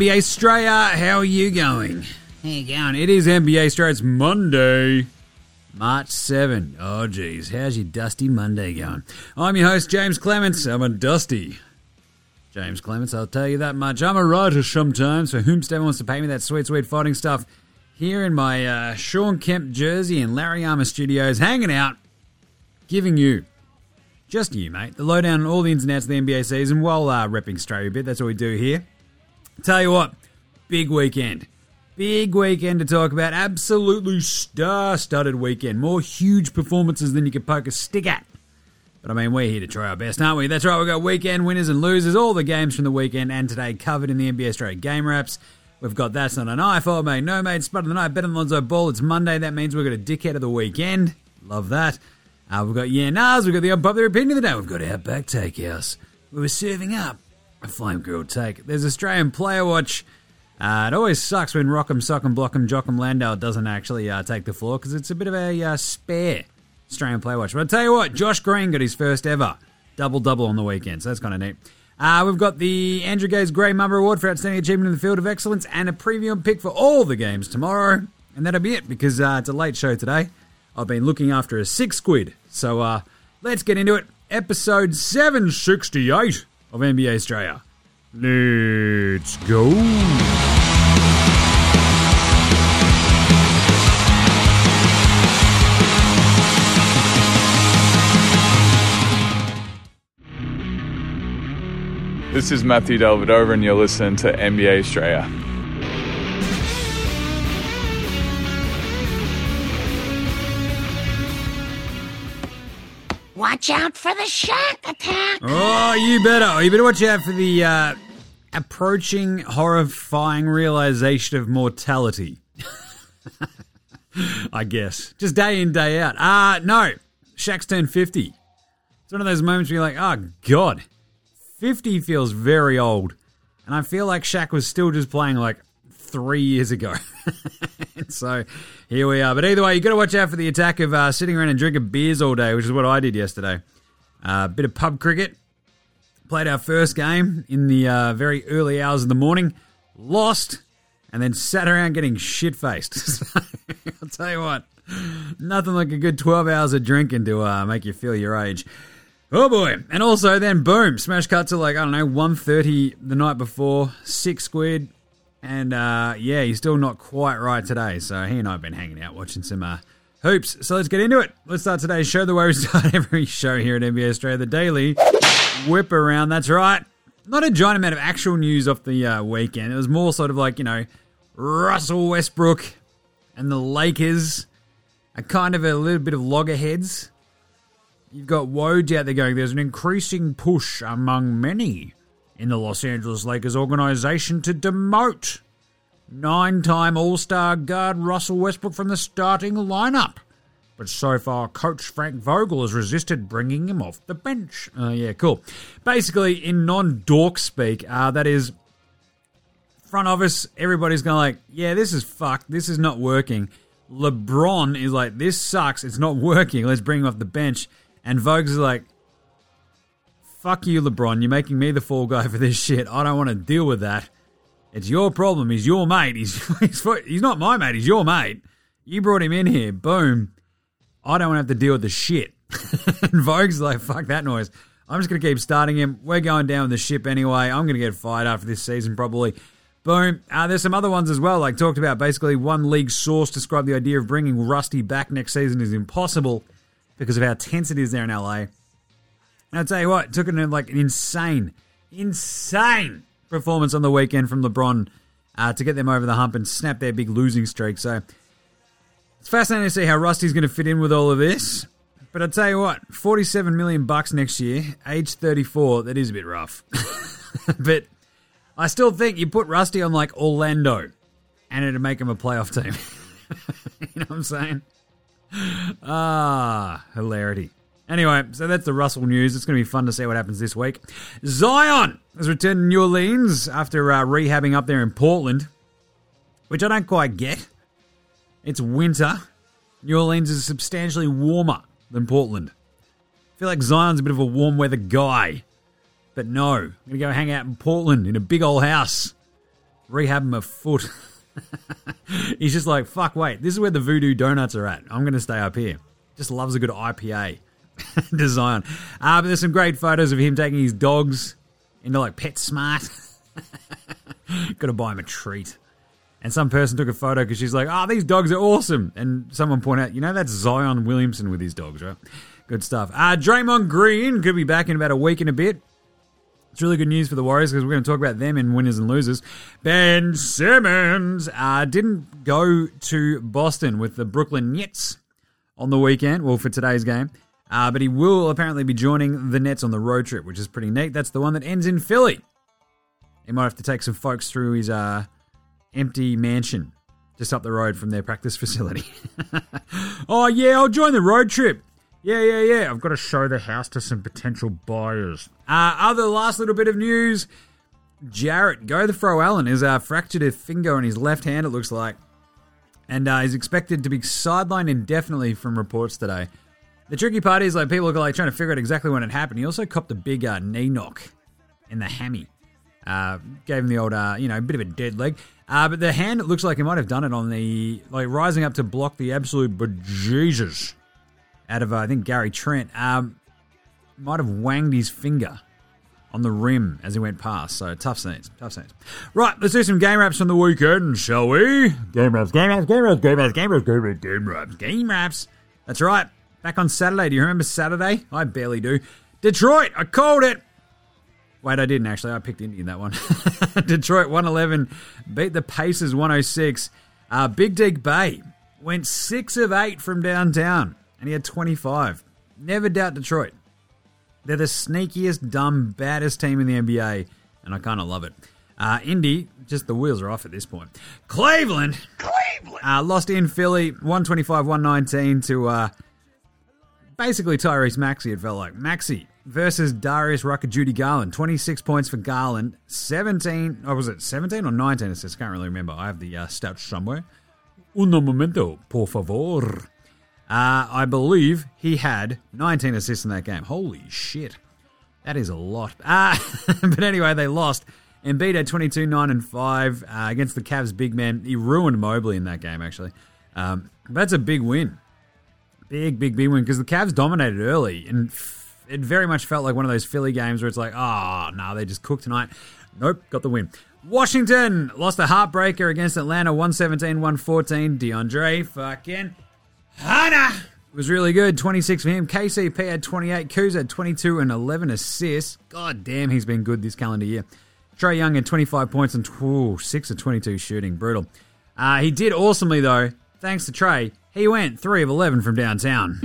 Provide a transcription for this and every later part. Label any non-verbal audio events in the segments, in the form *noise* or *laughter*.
NBA Straya. How are you going? How you going? It is NBA Straya. It's Monday, March 7. Oh, geez. How's your dusty Monday going? I'm your host, James Clements. I'm a dusty James Clements. I'll tell you that much. I'm a writer sometimes for whomsoever wants to pay me that sweet, sweet fighting stuff here in my uh, Shawn Kemp jersey in Larry Armour Studios, hanging out, giving you just you, mate. The lowdown on all the ins and outs of the NBA season while uh, repping Australia a bit. That's what we do here. Tell you what, big weekend. Big weekend to talk about. Absolutely star studded weekend. More huge performances than you could poke a stick at. But I mean, we're here to try our best, aren't we? That's right, we've got weekend winners and losers, all the games from the weekend and today covered in the NBA Straya Game Wraps. We've got That's Not an iPhone, mate. No, mate. Spud of the night, better than Lonzo Ball. It's Monday. That means we've got a dickhead of the weekend. Love that. Uh, we've got Yeah Nahs, we've got the unpopular opinion of the day, we've got our Outback Takehouse. We were serving up a flame grilled take. There's Australian Player Watch. Uh, it always sucks when Rock'em, Sock'em, Block'em, Jock'em Landale doesn't actually uh, take the floor because it's a bit of a uh, spare Australian Player Watch. But I'll tell you what, Josh Green got his first ever double double on the weekend, so that's kind of neat. Uh, we've got the Andrew Gaze Grey Mamba Award for Outstanding Achievement in the Field of Excellence and a and pick for all the games tomorrow. And that'll be it because uh, it's a late show today. I've been looking after a six squid. So uh, let's get into it. Episode 768 of NBA Straya. Let's go. This is Matthew Dellavedova, and you're listening to NBA Straya. Watch out for the shark attack. Oh, you better. You better watch out for the uh, approaching horrifying realization of mortality. *laughs* I guess. Just day in, day out. Uh, no. Shaq's turned 50. It's one of those moments where you're like, oh, God. 50 feels very old. And I feel like Shaq was still just playing like three years ago. *laughs* so here we are. But either way, you've got to watch out for the attack of uh, sitting around and drinking beers all day, which is what I did yesterday. A uh, bit of pub cricket. Played our first game in the uh, very early hours of the morning. Lost. And then sat around getting shit faced. *laughs* so, I'll tell you what, nothing like a good 12 hours of drinking to uh, make you feel your age. Oh boy. And also then boom, smash cut to like, I don't know, 1.30 the night before, six squid. And uh, yeah, he's still not quite right today. So he and I have been hanging out watching some uh, hoops. So let's get into it. Let's start today's show the way we *laughs* start every show here at NBA Straya, the daily whip around. That's right. Not a giant amount of actual news off the uh, weekend. It was more sort of like, you know, Russell Westbrook and the Lakers are kind of a little bit of loggerheads. You've got Woj out there going, there's an increasing push among many in the Los Angeles Lakers organization to demote nine time All Star guard Russell Westbrook from the starting lineup. But so far, coach Frank Vogel has resisted bringing him off the bench. Uh, yeah, cool. Basically, in non dork speak, uh, that is front office, everybody's going like, yeah, this is fucked. This is not working. LeBron is like, this sucks. It's not *laughs* working. Let's bring him off the bench. And Vogues is like, fuck you, LeBron. You're making me the fall guy for this shit. I don't want to deal with that. It's your problem. He's your mate. He's, *laughs* he's, he's not my mate. He's your mate. You brought him in here. Boom. I don't want to have to deal with the shit. *laughs* and Vogue's like, fuck that noise. I'm just going to keep starting him. We're going down the ship anyway. I'm going to get fired after this season, probably. Boom. Uh, there's some other ones as well, like talked about. Basically, one league source described the idea of bringing Rusty back next season is impossible because of how tense it is there in LA. And I'll tell you what, it took an, like an insane, insane performance on the weekend from LeBron uh, to get them over the hump and snap their big losing streak. So it's fascinating to see how Rusty's going to fit in with all of this. But I'll tell you what, 47 million bucks next year, age 34, that is a bit rough. *laughs* but I still think you put Rusty on like Orlando and it'd make him a playoff team. *laughs* you know what I'm saying? Ah, hilarity. Anyway, so that's the Russell news. It's going to be fun to see what happens this week. Zion has returned to New Orleans after uh, rehabbing up there in Portland, which I don't quite get. It's winter. New Orleans is substantially warmer than Portland. I feel like Zion's a bit of a warm weather guy. But no, I'm going to go hang out in Portland in a big old house rehabbing a foot. *laughs* He's just like, fuck, wait, this is where the voodoo donuts are at. I'm going to stay up here. Just loves a good IPA *laughs* design. Uh, but there's some great photos of him taking his dogs into like PetSmart. *laughs* Got to buy him a treat. And some person took a photo because she's like, oh, these dogs are awesome. And someone pointed out, you know, that's Zion Williamson with his dogs, right? Good stuff. Uh, Draymond Green could be back in about a week and a bit. It's really good news for the Warriors because we're going to talk about them in winners and losers. Ben Simmons uh, didn't go to Boston with the Brooklyn Nets on the weekend, well, for today's game. Uh, but he will apparently be joining the Nets on the road trip, which is pretty neat. That's the one that ends in Philly. He might have to take some folks through his uh, empty mansion just up the road from their practice *laughs* facility. *laughs* oh, yeah, I'll join the road trip. Yeah, yeah, yeah. I've got to show the house to some potential buyers. Uh, other last little bit of news Jarrett, go the throw Allen, is uh, fractured a finger on his left hand, it looks like. And uh, is expected to be sidelined indefinitely from reports today. The tricky part is like people are like trying to figure out exactly when it happened. He also copped a big uh, knee knock in the hammy. Uh, gave him the old, uh, you know, a bit of a dead leg. Uh, but the hand, it looks like he might have done it on the, like, rising up to block the absolute bejesus out of, uh, I think, Gary Trent. Um, might have wanged his finger on the rim as he went past. So tough scenes, tough scenes. Right, let's do some game wraps from the weekend, shall we? Game wraps, game wraps, game wraps, game wraps, game wraps, game wraps, game wraps, game wraps. That's right. Back on Saturday. Do you remember Saturday? I barely do. Detroit, I called it. Wait, I didn't actually. I picked Indy in that one. *laughs* Detroit 111 beat the Pacers 106. Uh, Big Dig Bay went 6 of 8 from downtown and he had 25. Never doubt Detroit. They're the sneakiest, dumb, baddest team in the NBA, and I kind of love it. Uh, Indy, just the wheels are off at this point. Cleveland, Cleveland. uh, lost in Philly, 125 119 to uh, basically Tyrese Maxey, it felt like. Maxey versus Darius Rucker Judy Garland. 26 points for Garland, 17, or was it 17 or 19 assists? Can't really remember. I have the uh, stats somewhere. Uno momento, por favor. Uh, I believe he had 19 assists in that game. Holy shit. That is a lot. Uh, *laughs* but anyway, they lost. Embiid had 22, 9, and 5 uh, against the Cavs big man. He ruined Mobley in that game, actually. Um, that's a big win. Big, big, big win because the Cavs dominated early. And it very much felt like one of those Philly games where it's like, oh, no, they just cooked tonight. Nope, got the win. Washington lost a heartbreaker against Atlanta 117 114. DeAndre fucking Hunter was really good. 26 for him. KCP had 28. Kuz had 22 and 11 assists. God damn, he's been good this calendar year. Trae Young had 25 points and ooh, 6 of 22 shooting. Brutal. Uh, he did awesomely, though. Thanks to Trae, he went 3 of 11 from downtown.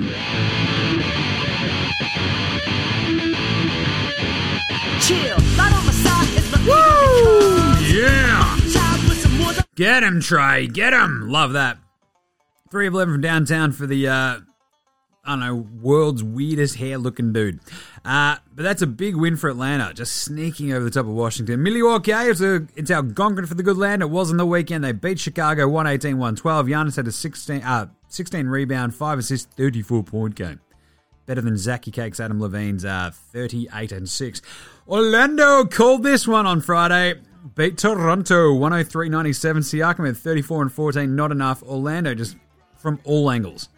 Chill, right on my side is the Woo! Yeah! child with some more than Get him, Trae. Get him. Love that. 3 of 11 from downtown for the, uh, I don't know, world's weirdest hair looking dude. Uh, but that's a big win for Atlanta, just sneaking over the top of Washington. Milwaukee, it's, a, it's Algonquin for the good land. It was on the weekend. They beat Chicago 118 112. Giannis had a 16, uh, 16 rebound, 5 assists, 34 point game. Better than Zachy Cakes Adam Levine's uh, 38 and 6. Orlando called this one on Friday. Beat Toronto 103 97. Siakam had 34 and 14. Not enough. Orlando just from all angles.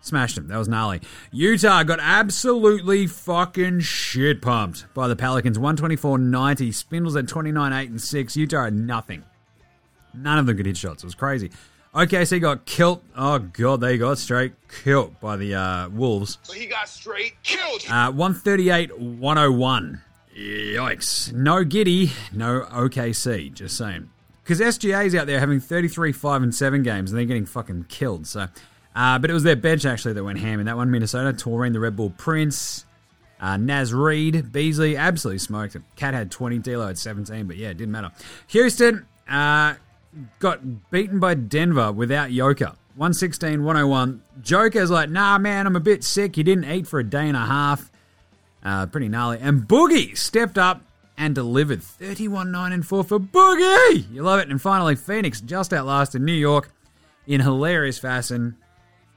Smashed him. That was gnarly. Utah got absolutely fucking shit pumped by the Pelicans. 124 90. Spindles at 29 8 and 6. Utah had nothing. None of them could hit shots. It was crazy. OKC got killed. Oh, God, they got straight killed by the uh, Wolves. So he got straight killed. Uh, 138 101. Yikes. No Giddey, no OKC, just saying. Because SGA's out there having 33 5 and 7 games and they're getting fucking killed. So, uh, But it was their bench actually that went ham in that one. Minnesota, Taurine, the Red Bull Prince, uh, Naz Reid, Beasley, absolutely smoked it. Cat had 20, D'Lo had 17, but yeah, it didn't matter. Houston uh, got beaten by Denver without Yoka. 116 101. Joker's like, nah, man, I'm a bit sick. He didn't eat for a day and a half. Uh, pretty gnarly. And Boogie stepped up and delivered 31 9 and 4 for Boogie. You love it. And finally, Phoenix just outlasted New York in hilarious fashion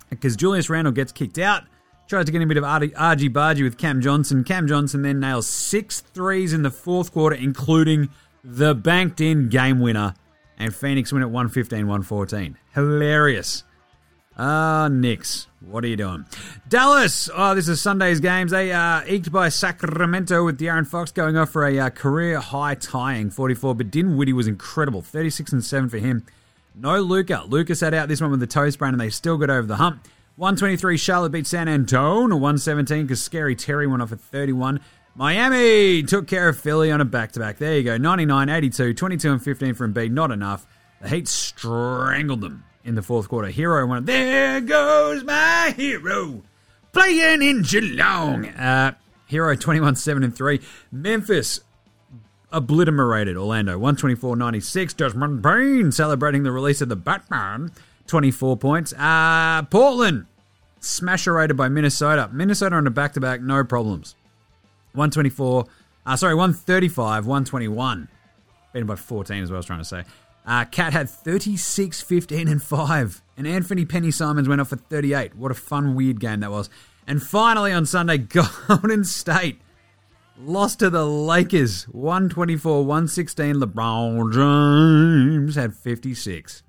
because Julius Randle gets kicked out. Tries to get a bit of argy bargy with Cam Johnson. Cam Johnson then nails six threes in the fourth quarter, including the banked in game winner and Phoenix win at 115 114. Hilarious. Ah, Knicks. What are you doing? Dallas. Oh, this is Sunday's games. They are eked by Sacramento with De'Aaron Fox going off for a uh, career high tying 44. But Dinwiddie was incredible. 36 and 7 for him. No Luka. Luka sat out this one with the toe sprain and they still got over the hump. 123 Charlotte beat San Antonio. 117 because Scary Terry went off at 31. Miami took care of Philly on a back to back. There you go. 99 82. 22 and 15 for Embiid. Not enough. The Heat strangled them in the fourth quarter. Herro went, There goes my hero playing in Geelong. Uh, Herro 21 7 and 3. Memphis obliterated Orlando 124 96. Desmond Bane celebrating the release of the Batman 24 points. Uh, Portland smasherated by Minnesota. Minnesota on a back to back, no problems. 124, uh, sorry, 135, 121. Beaten by 14 is what I was trying to say. Uh, Cat had 36, 15, and 5. And Anthony Penny Simons went off for 38. What a fun, weird game that was. And finally on Sunday, *laughs* Golden State lost to the Lakers 124 116. LeBron James had 56.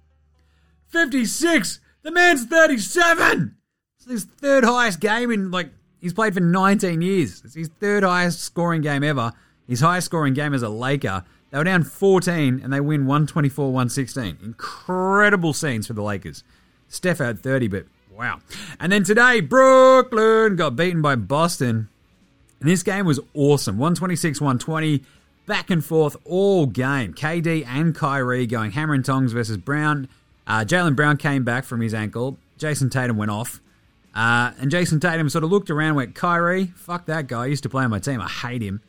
56! The man's 37! It's his third highest game in like he's played for 19 years. It's his third highest scoring game ever. His highest scoring game as a Laker. They were down 14 and they win 124 116. Incredible scenes for the Lakers. Steph had 30, but wow. And then today, Brooklyn got beaten by Boston. And this game was awesome. 126 120. Back and forth all game. KD and Kyrie going hammer and tongs versus Brown. Uh, Jaylen Brown came back from his ankle. Jayson Tatum went off. Uh, and Jayson Tatum sort of looked around went, Kyrie, fuck that guy. I used to play on my team. I hate him.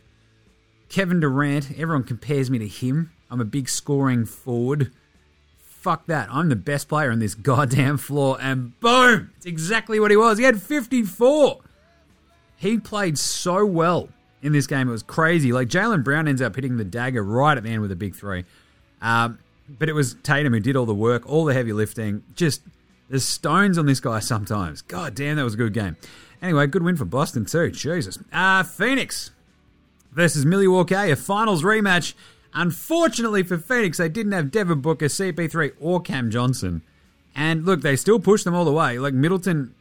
Kevin Durant, everyone compares me to him. I'm a big scoring forward. Fuck that. I'm the best player on this *laughs* goddamn floor. And boom! It's exactly what he was. He had 54. He played so well in this game. It was crazy. Like Jaylen Brown ends up hitting the dagger right at the end with a big three. Um, but it was Tatum who did all the work, all the heavy lifting. Just there's stones on this guy sometimes. God damn, that was a good game. Anyway, good win for Boston too. Jesus. Uh, Phoenix versus Milwaukee, a finals rematch. Unfortunately for Phoenix, they didn't have Devin Booker, CP3, or Cam Johnson. And look, they still pushed them all the way. Like Middleton,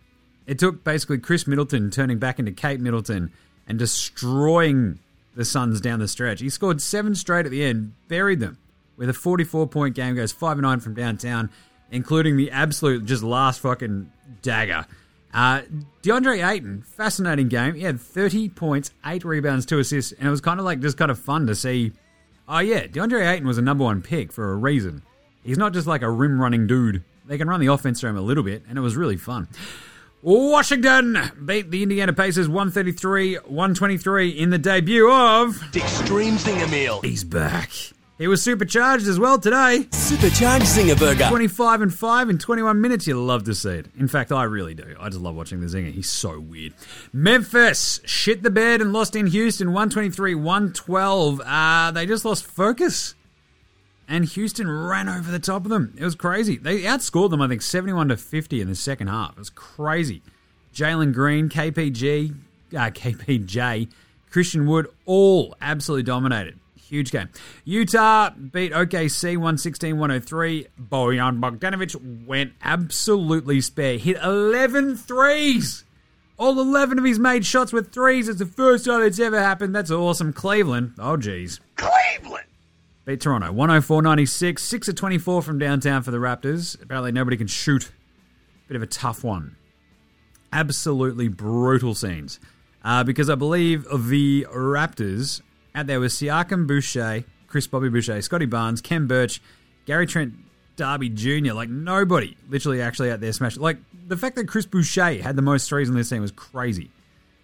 it took basically Khris Middleton turning back into Kate Middleton and destroying the Suns down the stretch. He scored seven straight at the end, buried them with a 44 point game, goes 5 9 from downtown, including the absolute just last fucking dagger. Uh, DeAndre Ayton, fascinating game. He had 30 points, 8 rebounds, 2 assists, and it was kind of like just kind of fun to see. Oh, yeah, DeAndre Ayton was a number one pick for a reason. He's not just like a rim running dude. They can run the offense through him a little bit, and it was really fun. Washington beat the Indiana Pacers 133 123 in the debut of. Extreme Zinger Meal. He's back. He was supercharged as well today. Supercharged Zinger Burger. 25 and 5 in 21 minutes. You love to see it. In fact, I really do. I just love watching the Zinger. He's so weird. Memphis shit the bed and lost in Houston 123 112. Uh, they just lost focus. And Houston ran over the top of them. It was crazy. They outscored them, I think, 71 to 50 in the second half. It was crazy. Jalen Green, KPG, uh, KPJ, Christian Wood, all absolutely dominated. Huge game. Utah beat OKC 116 103. Bojan Bogdanovic went absolutely spare. Hit 11 threes. All 11 of his made shots were threes. It's the first time it's ever happened. That's awesome. Cleveland. Oh, geez. Cleveland. Beat Toronto 104 96. 6 of 24 from downtown for the Raptors. Apparently, nobody can shoot. Bit of a tough one. Absolutely brutal scenes. Uh, because I believe the Raptors out there was Siakam Boucher, Chris Bobby Boucher, Scotty Barnes, Khem Birch, Gary Trent Darby Jr. Like nobody literally actually out there smashed. Like the fact that Chris Boucher had the most threes on this team was crazy.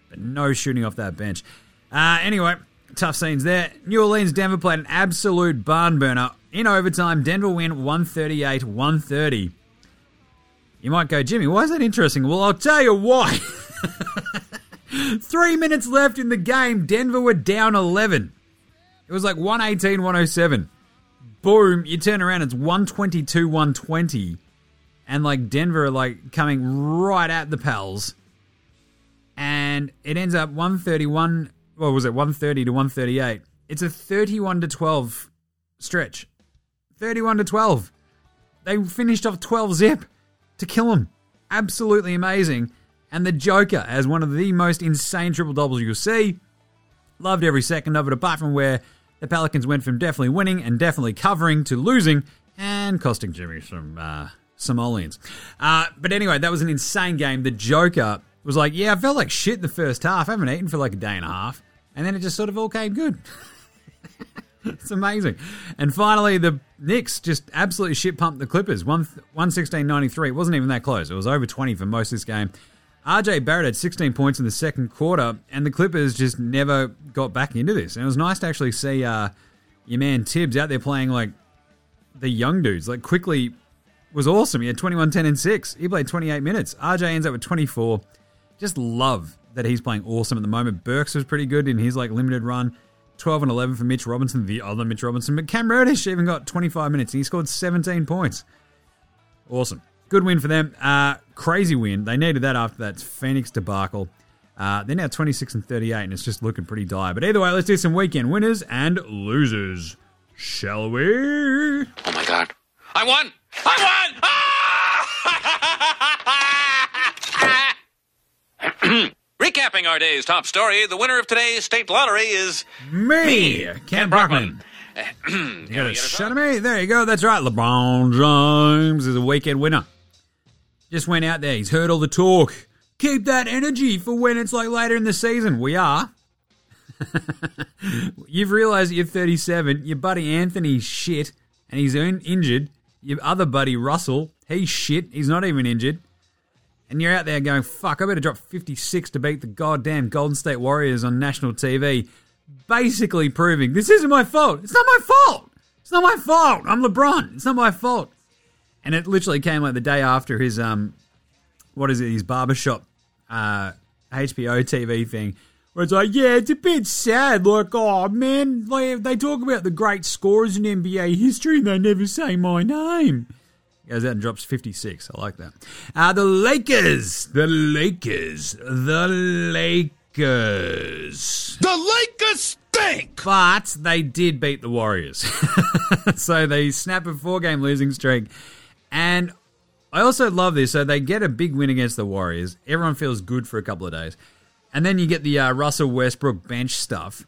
But no shooting off that bench. Uh, anyway, tough scenes there. New Orleans Denver played an absolute barn burner. In overtime, Denver win 138 130. You might go, Jimmy, why is that interesting? Well, I'll tell you why. *laughs* Three minutes left in the game. Denver were down 11. It was like 118 107. Boom, you turn around, it's 122 120. And like Denver are like coming right at the Pels. And it ends up 131. What was it? 130 to 138. It's a 31 to 12 stretch. 31 to 12. They finished off 12 zip to kill them. Absolutely amazing. And the Joker as one of the most insane triple doubles you'll see. Loved every second of it, apart from where the Pelicans went from definitely winning and definitely covering to losing and costing Jimmy some uh, simoleons. Uh, but anyway, that was an insane game. The Joker was like, Yeah, I felt like shit in the first half. I haven't eaten for like a day and a half. And then it just sort of all came good. *laughs* it's amazing. And finally, the Knicks just absolutely shit pumped the Clippers. 116.93. It wasn't even that close. It was over 20 for most of this game. RJ Barrett had 16 points in the second quarter, and the Clippers just never got back into this. And it was nice to actually see uh, your man Thibs out there playing like the young dudes. Like, Quickley was awesome. He had 21, 10, and 6. He played 28 minutes. RJ ends up with 24. Just love that he's playing awesome at the moment. Burks was pretty good in his like limited run. 12 and 11 for Mitch Robinson, the other Mitch Robinson. But Cam Reddish even got 25 minutes and he scored 17 points. Awesome. Good win for them. Uh, crazy win. They needed that after that Phoenix debacle. Uh, they're now 26 and 38, and it's just looking pretty dire. But either way, let's do some weekend winners and losers. Shall we? Oh my god. I won! I won! Ah! *clears throat* Recapping our day's top story, the winner of today's state lottery is Me, Kent Brockman. *clears throat* You got a shot of me? There you go. That's right. LeBron James is a weekend winner. Just went out there. He's heard all the talk. Keep that energy for when it's like later in the season. We are. *laughs* You've realised you're 37. Your buddy Anthony's shit, and he's in- injured. Your other buddy Russell, he's shit. He's not even injured. And you're out there going, fuck, I better drop 56 to beat the goddamn Golden State Warriors on national TV. Basically proving this isn't my fault. It's not my fault. It's not my fault. I'm LeBron. It's not my fault. And it literally came like the day after his, um, what is it, his barbershop uh, HBO TV thing. Where it's like, yeah, it's a bit sad. Like, oh man, like, they talk about the great scorers in NBA history and they never say my name. Goes out and drops 56. I like that. Uh, the Lakers. The Lakers. The Lakers. The Lakers stink! But they did beat the Warriors. *laughs* so they snap a four game losing streak. And I also love this. So they get a big win against the Warriors. Everyone feels good for a couple of days. And then you get the uh, Russell Westbrook bench stuff.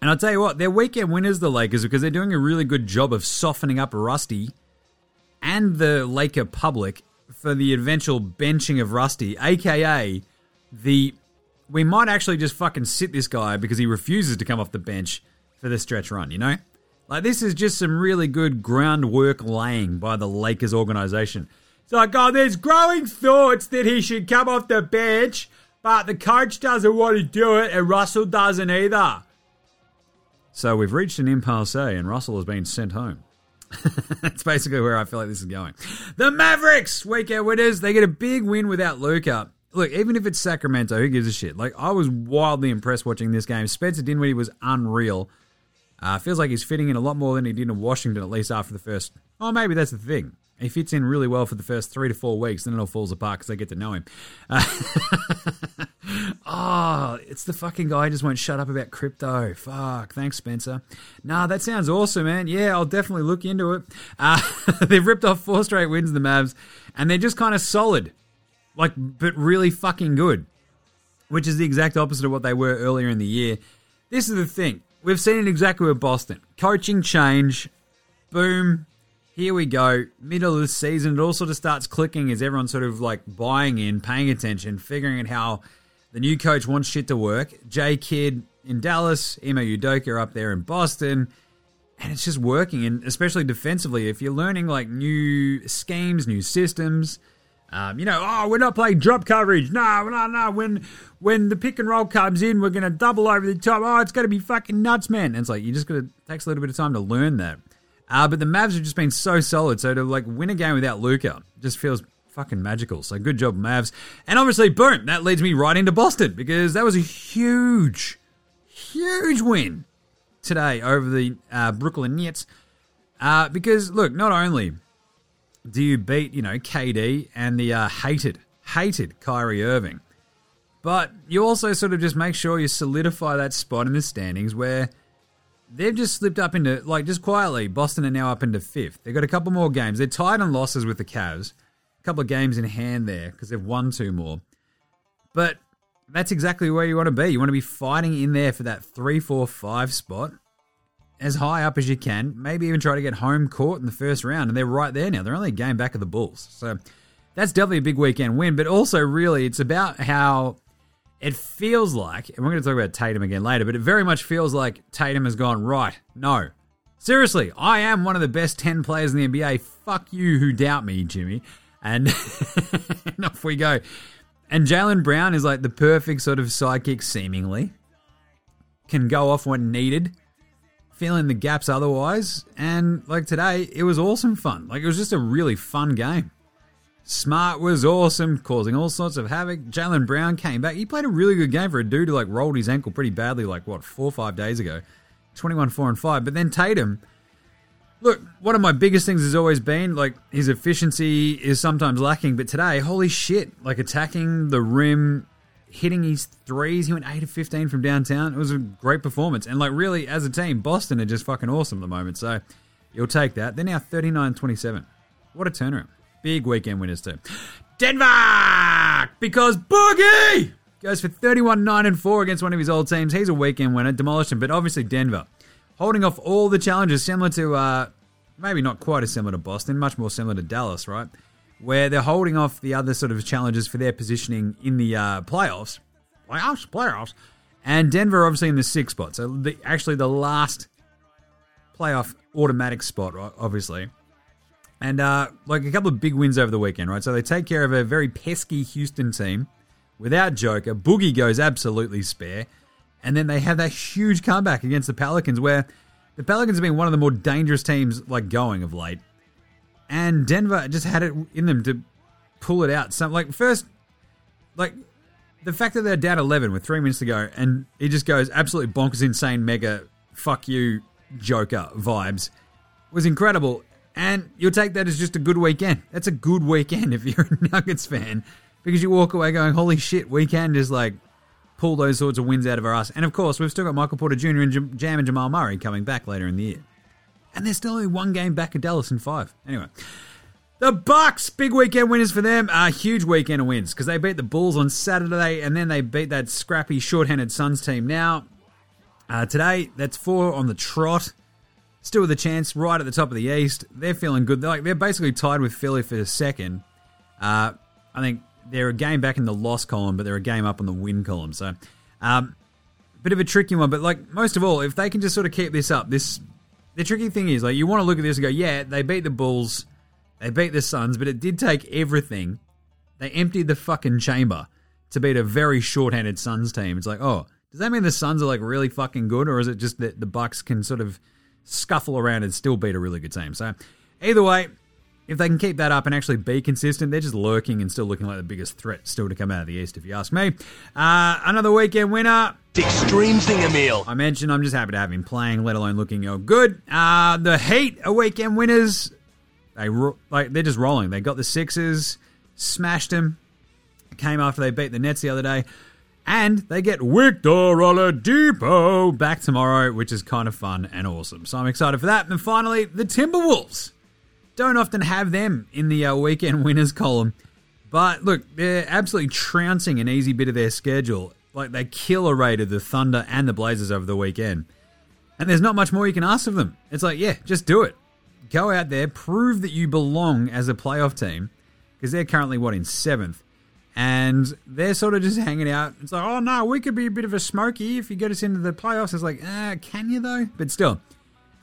And I'll tell you what, they're weekend winners, the Lakers, because they're doing a really good job of softening up Rusty and the Laker public for the eventual benching of Rusty, aka the we might actually just fucking sit this guy because he refuses to come off the bench for the stretch run, you know? Like this is just some really good groundwork laying by the Lakers organization. It's like, oh, there's growing thoughts that he should come off the bench, but the coach doesn't want to do it and Russell doesn't either. So we've reached an impasse eh, and Russell has been sent home. *laughs* That's basically where I feel like this is going. The Mavericks, weekend winners, they get a big win without Luka. Look, even if it's Sacramento, who gives a shit? Like, I was wildly impressed watching this game. Spencer Dinwiddie was unreal. Uh, feels like he's fitting in a lot more than he did in Washington, at least after the first. Oh, maybe that's the thing. He fits in really well for the first three to four weeks, then it all falls apart because they get to know him. Uh, *laughs* oh, it's the fucking guy who just won't shut up about crypto. Fuck. Thanks, Spencer. Nah, that sounds awesome, man. Yeah, I'll definitely look into it. Uh, *laughs* they've ripped off four straight wins, the Mavs, and they're just kind of solid. Like, but really fucking good. Which is the exact opposite of what they were earlier in the year. This is the thing. We've seen it exactly with Boston. Coaching change. Boom. Here we go. Middle of the season. It all sort of starts clicking as everyone's sort of like buying in, paying attention, figuring out how the new coach wants shit to work. J Kidd in Dallas, Ime Udoka up there in Boston. And it's just working. And especially defensively, if you're learning like new schemes, new systems, um, you know, oh, we're not playing drop coverage. No, no, no. When when the pick and roll comes in, we're going to double over the top. Oh, it's going to be fucking nuts, man. And it's like you just got to takes a little bit of time to learn that. Uh, but the Mavs have just been so solid. So to like win a game without Luka just feels fucking magical. So good job, Mavs. And obviously, boom, that leads me right into Boston because that was a huge, huge win today over the uh, Brooklyn Nets. Uh, because look, not only do you beat, you know, KD and the uh, hated, hated Kyrie Irving, but you also sort of just make sure you solidify that spot in the standings where they've just slipped up into like just quietly. Boston are now up into fifth. They've got a couple more games. They're tied on losses with the Cavs. A couple of games in hand there because they've won two more. But that's exactly where you want to be. You want to be fighting in there for that three, four, five spot as high up as you can. Maybe even try to get home court in the first round. And they're right there now. They're only a game back of the Bulls. So that's definitely a big weekend win. But also, really, it's about how it feels like, and we're going to talk about Tatum again later, but it very much feels like Tatum has gone, right, no. Seriously, I am one of the best 10 players in the NBA. Fuck you who doubt me, Jimmy. And, and *laughs* off we go. And Jaylen Brown is like the perfect sort of sidekick, seemingly. Can go off when needed, fill in the gaps otherwise. And like today, it was awesome fun. Like it was just a really fun game. Smart was awesome, causing all sorts of havoc. Jaylen Brown came back. He played a really good game for a dude who like rolled his ankle pretty badly, like what four or five days ago. Twenty-one, four and five. But then Tatum, look, one of my biggest things has always been like his efficiency is sometimes lacking. But today, holy shit! Like attacking the rim, hitting his threes. He went eight of fifteen from downtown. It was a great performance. And like really, as a team, Boston are just fucking awesome at the moment. So you'll take that. They're now 39-27. What a turnaround. Big weekend winners too. Denver! Because Boogie goes for 31 9 and 4 against one of his old teams. He's a weekend winner, demolished him, but obviously Denver holding off all the challenges, similar to, uh, maybe not quite as similar to Boston, much more similar to Dallas, right? Where they're holding off the other sort of challenges for their positioning in the uh, playoffs. Playoffs? Playoffs. And Denver obviously in the sixth spot. So the, actually the last playoff automatic spot, obviously. And uh, like a couple of big wins over the weekend, right? So they take care of a very pesky Houston team without Joker. Boogie goes absolutely spare. And then they have that huge comeback against the Pelicans where the Pelicans have been one of the more dangerous teams like going of late. And Denver just had it in them to pull it out. Some like first like the fact that they're down 11 with 3 minutes to go and he just goes absolutely bonkers insane mega fuck you Joker vibes was incredible. And you'll take that as just a good weekend. That's a good weekend if you're *laughs* a Nuggets fan because you walk away going, holy shit, we can just like pull those sorts of wins out of our ass. And of course, we've still got Michael Porter Jr. and Jam and Jamal Murray coming back later in the year. And they're still only one game back of Dallas in five. Anyway, the Bucks, big weekend winners for them. A huge weekend of wins because they beat the Bulls on Saturday and then they beat that scrappy, short-handed Suns team. Now, uh, today, that's four on the trot. Still with a chance right at the top of the East. They're feeling good. They're, like, they're basically tied with Philly for a second. Uh, I think they're a game back in the loss column, but they're a game up on the win column. So, um, bit of a tricky one. But like most of all, if they can just sort of keep this up, this the tricky thing is like you want to look at this and go, yeah, they beat the Bulls, they beat the Suns, but it did take everything. They emptied the fucking chamber to beat a very short-handed Suns team. It's like, oh, does that mean the Suns are like really fucking good, or is it just that the Bucks can sort of scuffle around and still beat a really good team? So, either way, if they can keep that up and actually be consistent, they're just lurking and still looking like the biggest threat still to come out of the East, if you ask me. Uh, another weekend winner. Extreme Zinger Meal. I mentioned I'm just happy to have him playing, let alone looking all good. Uh, the Heat are weekend winners. They ro- like they're just rolling. They got the Sixers, smashed them. Came after they beat the Nets the other day. And they get Victor Oladipo back tomorrow, which is kind of fun and awesome. So I'm excited for that. And finally, the Timberwolves. Don't often have them in the uh, weekend winners column. But look, they're absolutely trouncing an easy bit of their schedule. Like they kill a killer rated the Thunder and the Blazers over the weekend. And there's not much more you can ask of them. It's like, yeah, just do it. Go out there, prove that you belong as a playoff team. Because they're currently, what, in seventh? And they're sort of just hanging out. It's like, oh no, we could be a bit of a smoky if you get us into the playoffs. It's like, ah, can you though? But still,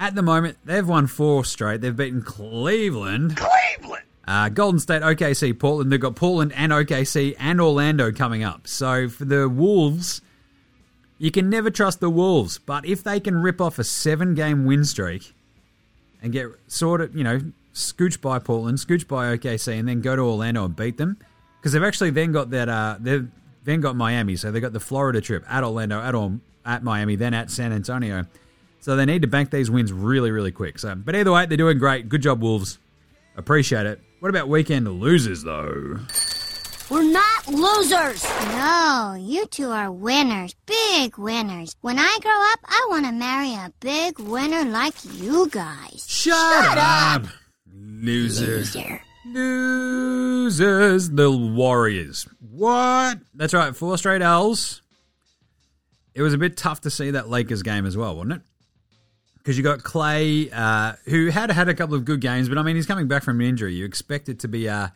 at the moment, they've won four straight. They've beaten Cleveland. Cleveland. Uh, Golden State, OKC, Portland. They've got Portland and OKC and Orlando coming up. So for the Wolves, you can never trust the Wolves. But if they can rip off a seven game win streak and get sort of, you know, scooch by Portland, scooch by OKC, and then go to Orlando and beat them, because they've actually then got that, uh, they've then got Miami. So they've got the Florida trip at Orlando, at, Or- at Miami, then at San Antonio. So they need to bank these wins really, really quick. So, but either way, they're doing great. Good job, Wolves. Appreciate it. What about weekend losers, though? We're not losers. No, you two are winners, big winners. When I grow up, I want to marry a big winner like you guys. Shut, up. Loser. Loser. Losers. The Warriors. What? That's right, four straight L's. It was a bit tough to see that Lakers game as well, wasn't it? Because you got Clay, uh, who had had a couple of good games, but I mean, he's coming back from an injury. You expect it to be uh,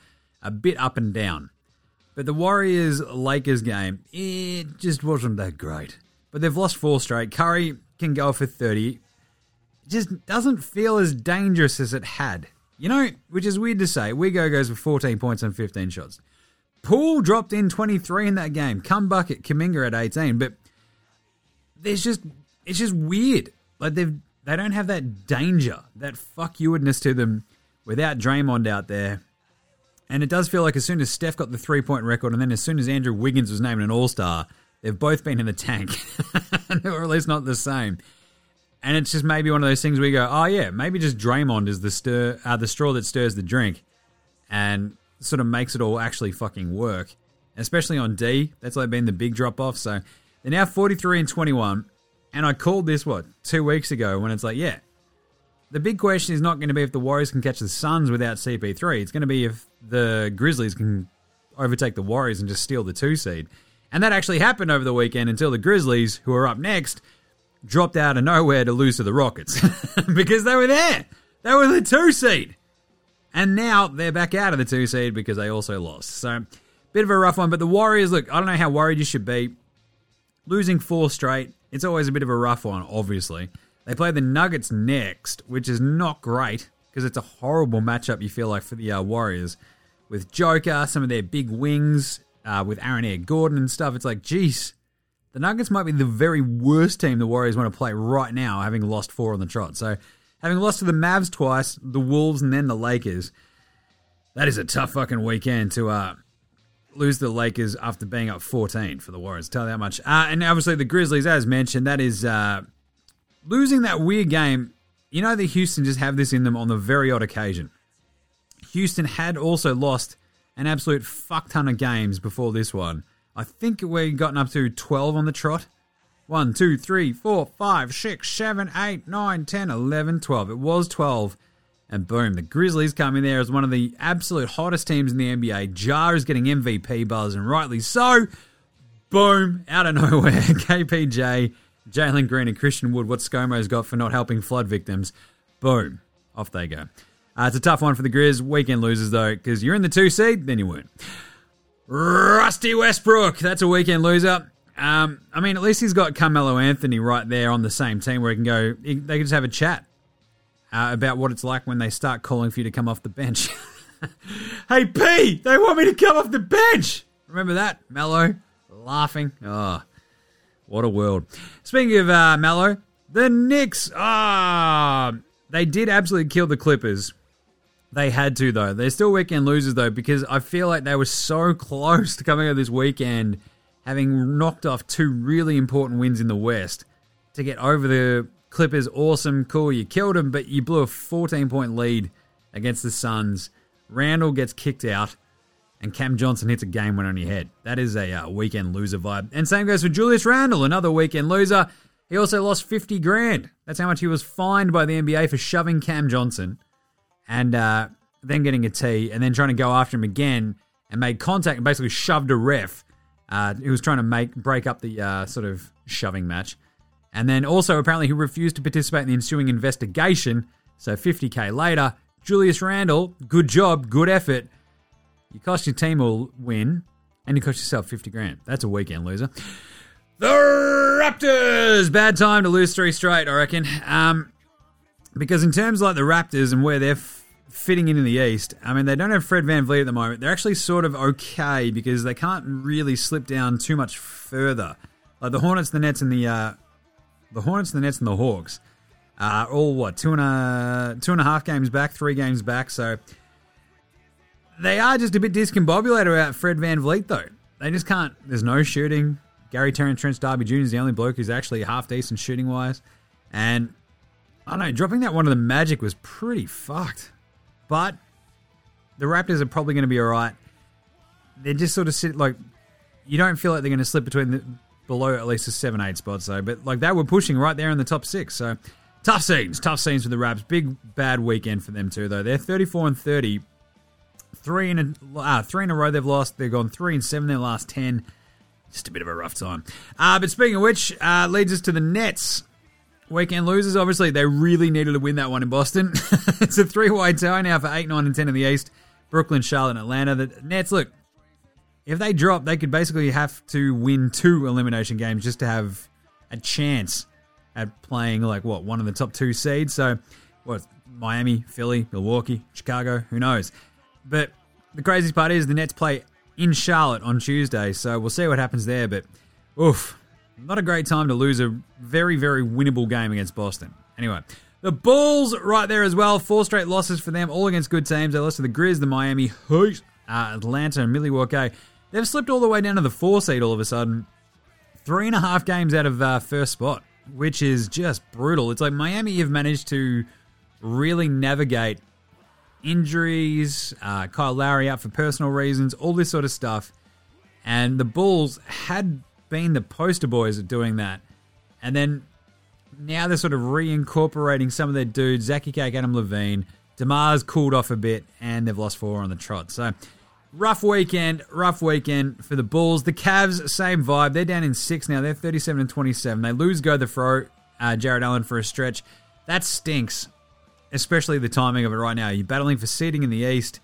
a bit up and down. But the Warriors Lakers game, it just wasn't that great. But they've lost four straight. Curry can go for 30. It just doesn't feel as dangerous as it had. You know, which is weird to say. Wigo goes for 14 points on 15 shots. Poole dropped in 23 in that game. Come bucket, Kuminga at 18. But there's just, it's just weird. Like they've, they don't have that danger, that fuck youishness to them without Draymond out there. And it does feel like as soon as Steph got the three point record, and then as soon as Andrew Wiggins was named an All Star, they've both been in the tank, *laughs* or at least not the same. And it's just maybe one of those things where you go, oh yeah, maybe just Draymond is the stir, uh, the straw that stirs the drink, and sort of makes it all actually fucking work. Especially on D, that's like been the big drop off. So they're now forty three and twenty one, and I called this what two weeks ago when it's like, yeah, the big question is not going to be if the Warriors can catch the Suns without CP3. It's going to be if the Grizzlies can overtake the Warriors and just steal the two seed. And that actually happened over the weekend until the Grizzlies, who are up next, dropped out of nowhere to lose to the Rockets *laughs* because they were there. They were the two seed. And now they're back out of the two seed because they also lost. So, bit of a rough one. But the Warriors, look, I don't know how worried you should be. Losing four straight, it's always a bit of a rough one, obviously. They play the Nuggets next, which is not great because it's a horrible matchup, you feel like, for the uh, Warriors. With Joker, some of their big wings, uh, with Aaron Air Gordon and stuff. It's like, geez, the Nuggets might be the very worst team the Warriors want to play right now, having lost four on the trot. So, having lost to the Mavs twice, the Wolves, and then the Lakers, that is a tough fucking weekend to uh, lose the Lakers after being up 14 for the Warriors. Tell you that much. Uh, and obviously, the Grizzlies, as mentioned, that is uh, losing that weird game. You know that Houston just have this in them on the very odd occasion. Houston had also lost an absolute fuck ton of games before this one. I think we've gotten up to 12 on the trot. 1, 2, 3, 4, 5, 6, 7, 8, 9, 10, 11, 12. It was 12. And boom, the Grizzlies come in there as one of the absolute hottest teams in the NBA. Ja is getting MVP buzz, and rightly so. Boom, out of *laughs* nowhere, KPJ, Jalen Green, and Christian Wood, what ScoMo's got for not helping flood victims. Boom, off they go. Uh, it's a tough one for the Grizz. Weekend losers, though, because you're in the two seed, then you weren't. Rusty Westbrook, that's a weekend loser. Um, I mean, at least he's got Carmelo Anthony right there on the same team where he can go, he, they can just have a chat uh, about what it's like when they start calling for you to come off the bench. *laughs* hey, P, they want me to come off the bench. Remember that? Melo laughing. Oh, what a world. Speaking of uh, Melo, the Knicks, ah, they did absolutely kill the Clippers. They had to, though. They're still weekend losers, though, because I feel like they were so close to coming out this weekend, having knocked off two really important wins in the West to get over the Clippers. Awesome, cool. You killed them, but you blew a 14 point lead against the Suns. Randle gets kicked out, and Cam Johnson hits a game winner on your head. That is a uh, weekend loser vibe. And same goes for Julius Randle, another weekend loser. He also lost 50 grand. That's how much he was fined by the NBA for shoving Cam Johnson and uh, then getting a T and then trying to go after him again and made contact and basically shoved a ref uh, who was trying to make break up the uh, sort of shoving match. And then also apparently he refused to participate in the ensuing investigation. So 50k later, Julius Randle, good job, good effort. You cost your team a win and you cost yourself 50 grand. That's a weekend loser. The Raptors! Bad time to lose three straight, I reckon. Um, because in terms like the Raptors and where they're f- fitting in in the East, I mean, they don't have Fred VanVleet at the moment. They're actually sort of okay because they can't really slip down too much further. Like the Hornets, the Nets, and the uh, the Hornets, the Nets, and the Hawks uh, are all what two and a two and a half games back, three games back. So they are just a bit discombobulated about Fred VanVleet, though. They just can't. There's no shooting. Gary Terrence Trent Darby Jr. is the only bloke who's actually half decent shooting wise. And I don't know, dropping that one of the Magic was pretty fucked. But the Raptors are probably going to be all right. they're just sort of sit like you don't feel like they're going to slip between the below at least a seven eight spots though. But like they were pushing right there in the top six. So tough scenes, tough scenes for the Raps. Big bad weekend for them too though. They're thirty four and thirty. Three in a uh, three in a row they've lost. They've gone three and seven in their last ten. Just a bit of a rough time. Uh, but speaking of which, uh, leads us to the Nets. Weekend losers, obviously, they really needed to win that one in Boston. *laughs* it's a three way tie now for 8, 9, and 10 in the East. Brooklyn, Charlotte, Atlanta. The Nets, look, if they drop, they could basically have to win two elimination games just to have a chance at playing, like, what, one of the top two seeds. So, what, Miami, Philly, Milwaukee, Chicago, who knows? But the craziest part is the Nets play in Charlotte on Tuesday, so we'll see what happens there. But, oof, not a great time to lose a very, very winnable game against Boston. Anyway, the Bulls right there as well. Four straight losses for them, all against good teams. They lost to the Grizz, the Miami Heat, uh, Atlanta, and Milwaukee. They've slipped all the way down to the four seed all of a sudden. Three and a half games out of uh, first spot, which is just brutal. It's like Miami have managed to really navigate injuries, uh, Kyle Lowry out for personal reasons, all this sort of stuff. And the Bulls had been the poster boys at doing that. And then now they're sort of reincorporating some of their dudes, Zachy Cake, Adam Levine. DeMar's cooled off a bit, and they've lost four on the trot. So, rough weekend, rough weekend for the Bulls. The Cavs, same vibe. They're down in six now. They're 37 and 27. They lose Go the Fro, uh, Jarrett Allen for a stretch. That stinks, especially the timing of it right now. You're battling for seeding in the East.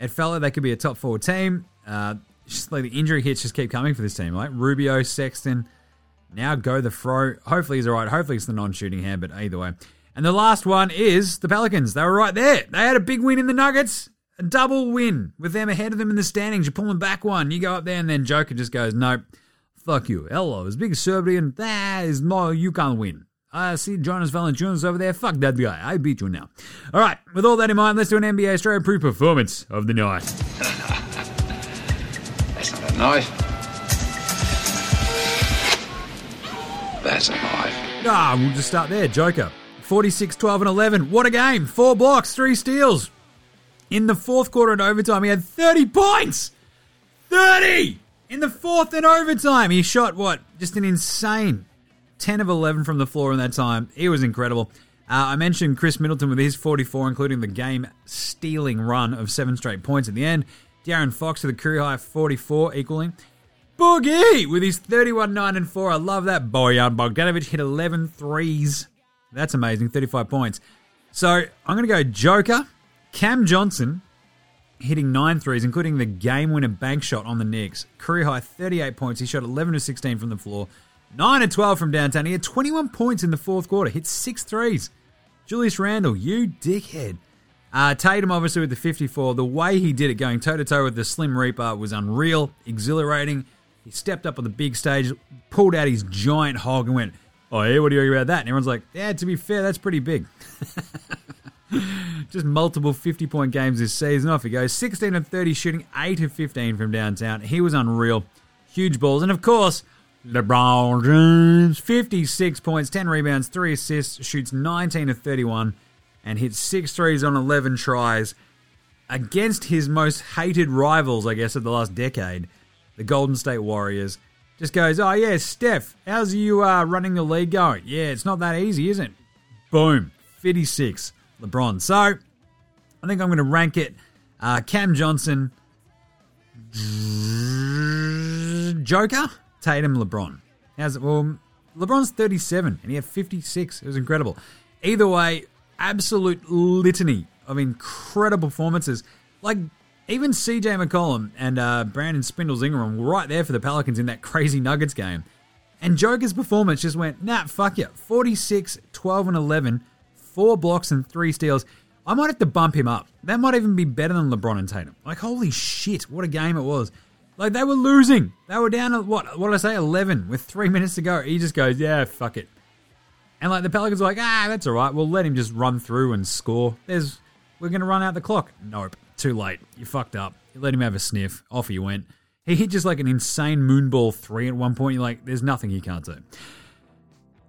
It felt like they could be a top four team. Uh, just like the injury hits just keep coming for this team, right? Rubio, Sexton, now go the Fro. Hopefully he's all right. Hopefully it's the non-shooting hand, but either way. And the last one is the Pelicans. They were right there. They had a big win in the Nuggets. A double win with them ahead of them in the standings. You pull them back one. You go up there and then Joker just goes, nope, fuck you. Hello, as big as Serbian. That is no, you can't win. I see Jonas Valanciunas over there. Fuck that guy. I beat you now. All right, with all that in mind, let's do an NBA Straya pre performance of the night. *laughs* That's not a knife. That's a knife. Ah, we'll just start there. Joker. 46, 12, and 11. What a game. Four blocks, three steals. In the fourth quarter and overtime, he had 30 points. 30! In the fourth and overtime, he shot what? Just an insane 10 of 11 from the floor in that time. He was incredible. Uh, I mentioned Khris Middleton with his 44, including the game stealing run of seven straight points at the end. De'Aaron Fox with a career high 44, equaling. Boogie with his 31 9 and 4. I love that. Bojan Bogdanovic hit 11 threes. That's amazing. 35 points. So I'm going to go Joker. Cam Johnson hitting nine threes, including the game winner bank shot on the Knicks. Career high 38 points. He shot 11 to 16 from the floor. 9 and 12 from downtown. He had 21 points in the fourth quarter. Hit six threes. Julius Randle, you dickhead. Uh, Tatum, obviously, with the 54. The way he did it, going toe to toe with the Slim Reaper, was unreal, exhilarating. He stepped up on the big stage, pulled out his giant hog, and went, Oh, yeah, what do you think about that? And everyone's like, Yeah, to be fair, that's pretty big. *laughs* *laughs* Just multiple 50 point games this season. Off he goes. 16 of 30 shooting, 8 of 15 from downtown. He was unreal. Huge balls. And of course, LeBron James, 56 points, 10 rebounds, 3 assists, shoots 19 of 31, and hits 6 threes on 11 tries against his most hated rivals, I guess, of the last decade, the Golden State Warriors. Just goes, oh yeah, Steph, how's you uh, running the league going? Yeah, it's not that easy, is it? Boom, 56, LeBron. So, I think I'm going to rank it uh, Cam Johnson, Joker, Tatum, LeBron. How's it? Well, LeBron's 37 and he had 56. It was incredible. Either way, absolute litany of incredible performances. Like, even CJ McCollum and uh, Brandon Spindles Ingram were right there for the Pelicans in that crazy Nuggets game. And Joker's performance just went, nah, fuck you. 46, 12, and 11, four blocks and three steals. I might have to bump him up. That might even be better than LeBron and Tatum. Like, holy shit, what a game it was. Like, they were losing. They were down at, what, what did I say, 11 with three *laughs* minutes to go. He just goes, yeah, fuck it. And, like, the Pelicans are like, ah, that's all right. We'll let him just run through and score. There's, we're going to run out the clock. Nope, too late. You fucked up. You let him have a sniff. Off he went. He hit just like an insane moonball three at one point. You're like, there's nothing he can't do.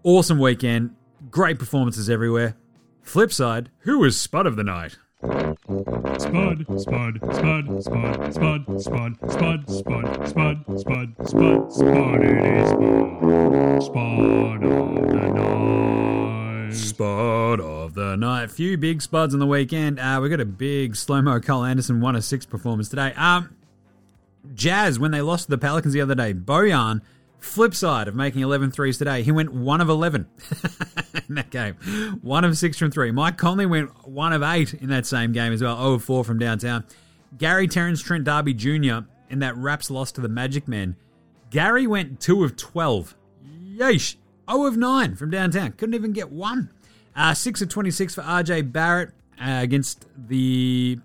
Awesome weekend. Great performances everywhere. Flip side, who was spud of the night? Spud, spud, spud, spud, spud, spud, spud, spud, spud, spud, spud, spud, it is spud, spud of the night. Spud of the night. Few big spuds on the weekend. Uh, we got a big slow mo Kyle Anderson 1-6 performance today. Um, Jazz when they lost to the Pelicans the other day. Bojan, flip side of making 11 threes today, he went one of 11 *laughs* in that game. One of six from three. Mike Conley went one of eight in that same game as well. 0 of four from downtown. Gary Terrence Trent Darby Jr. in that Raps loss to the Magic Men. Gary went two of 12. Yeesh. 0 of 9 from downtown. Couldn't even get one. Uh, 6 of 26 for RJ Barrett uh, against the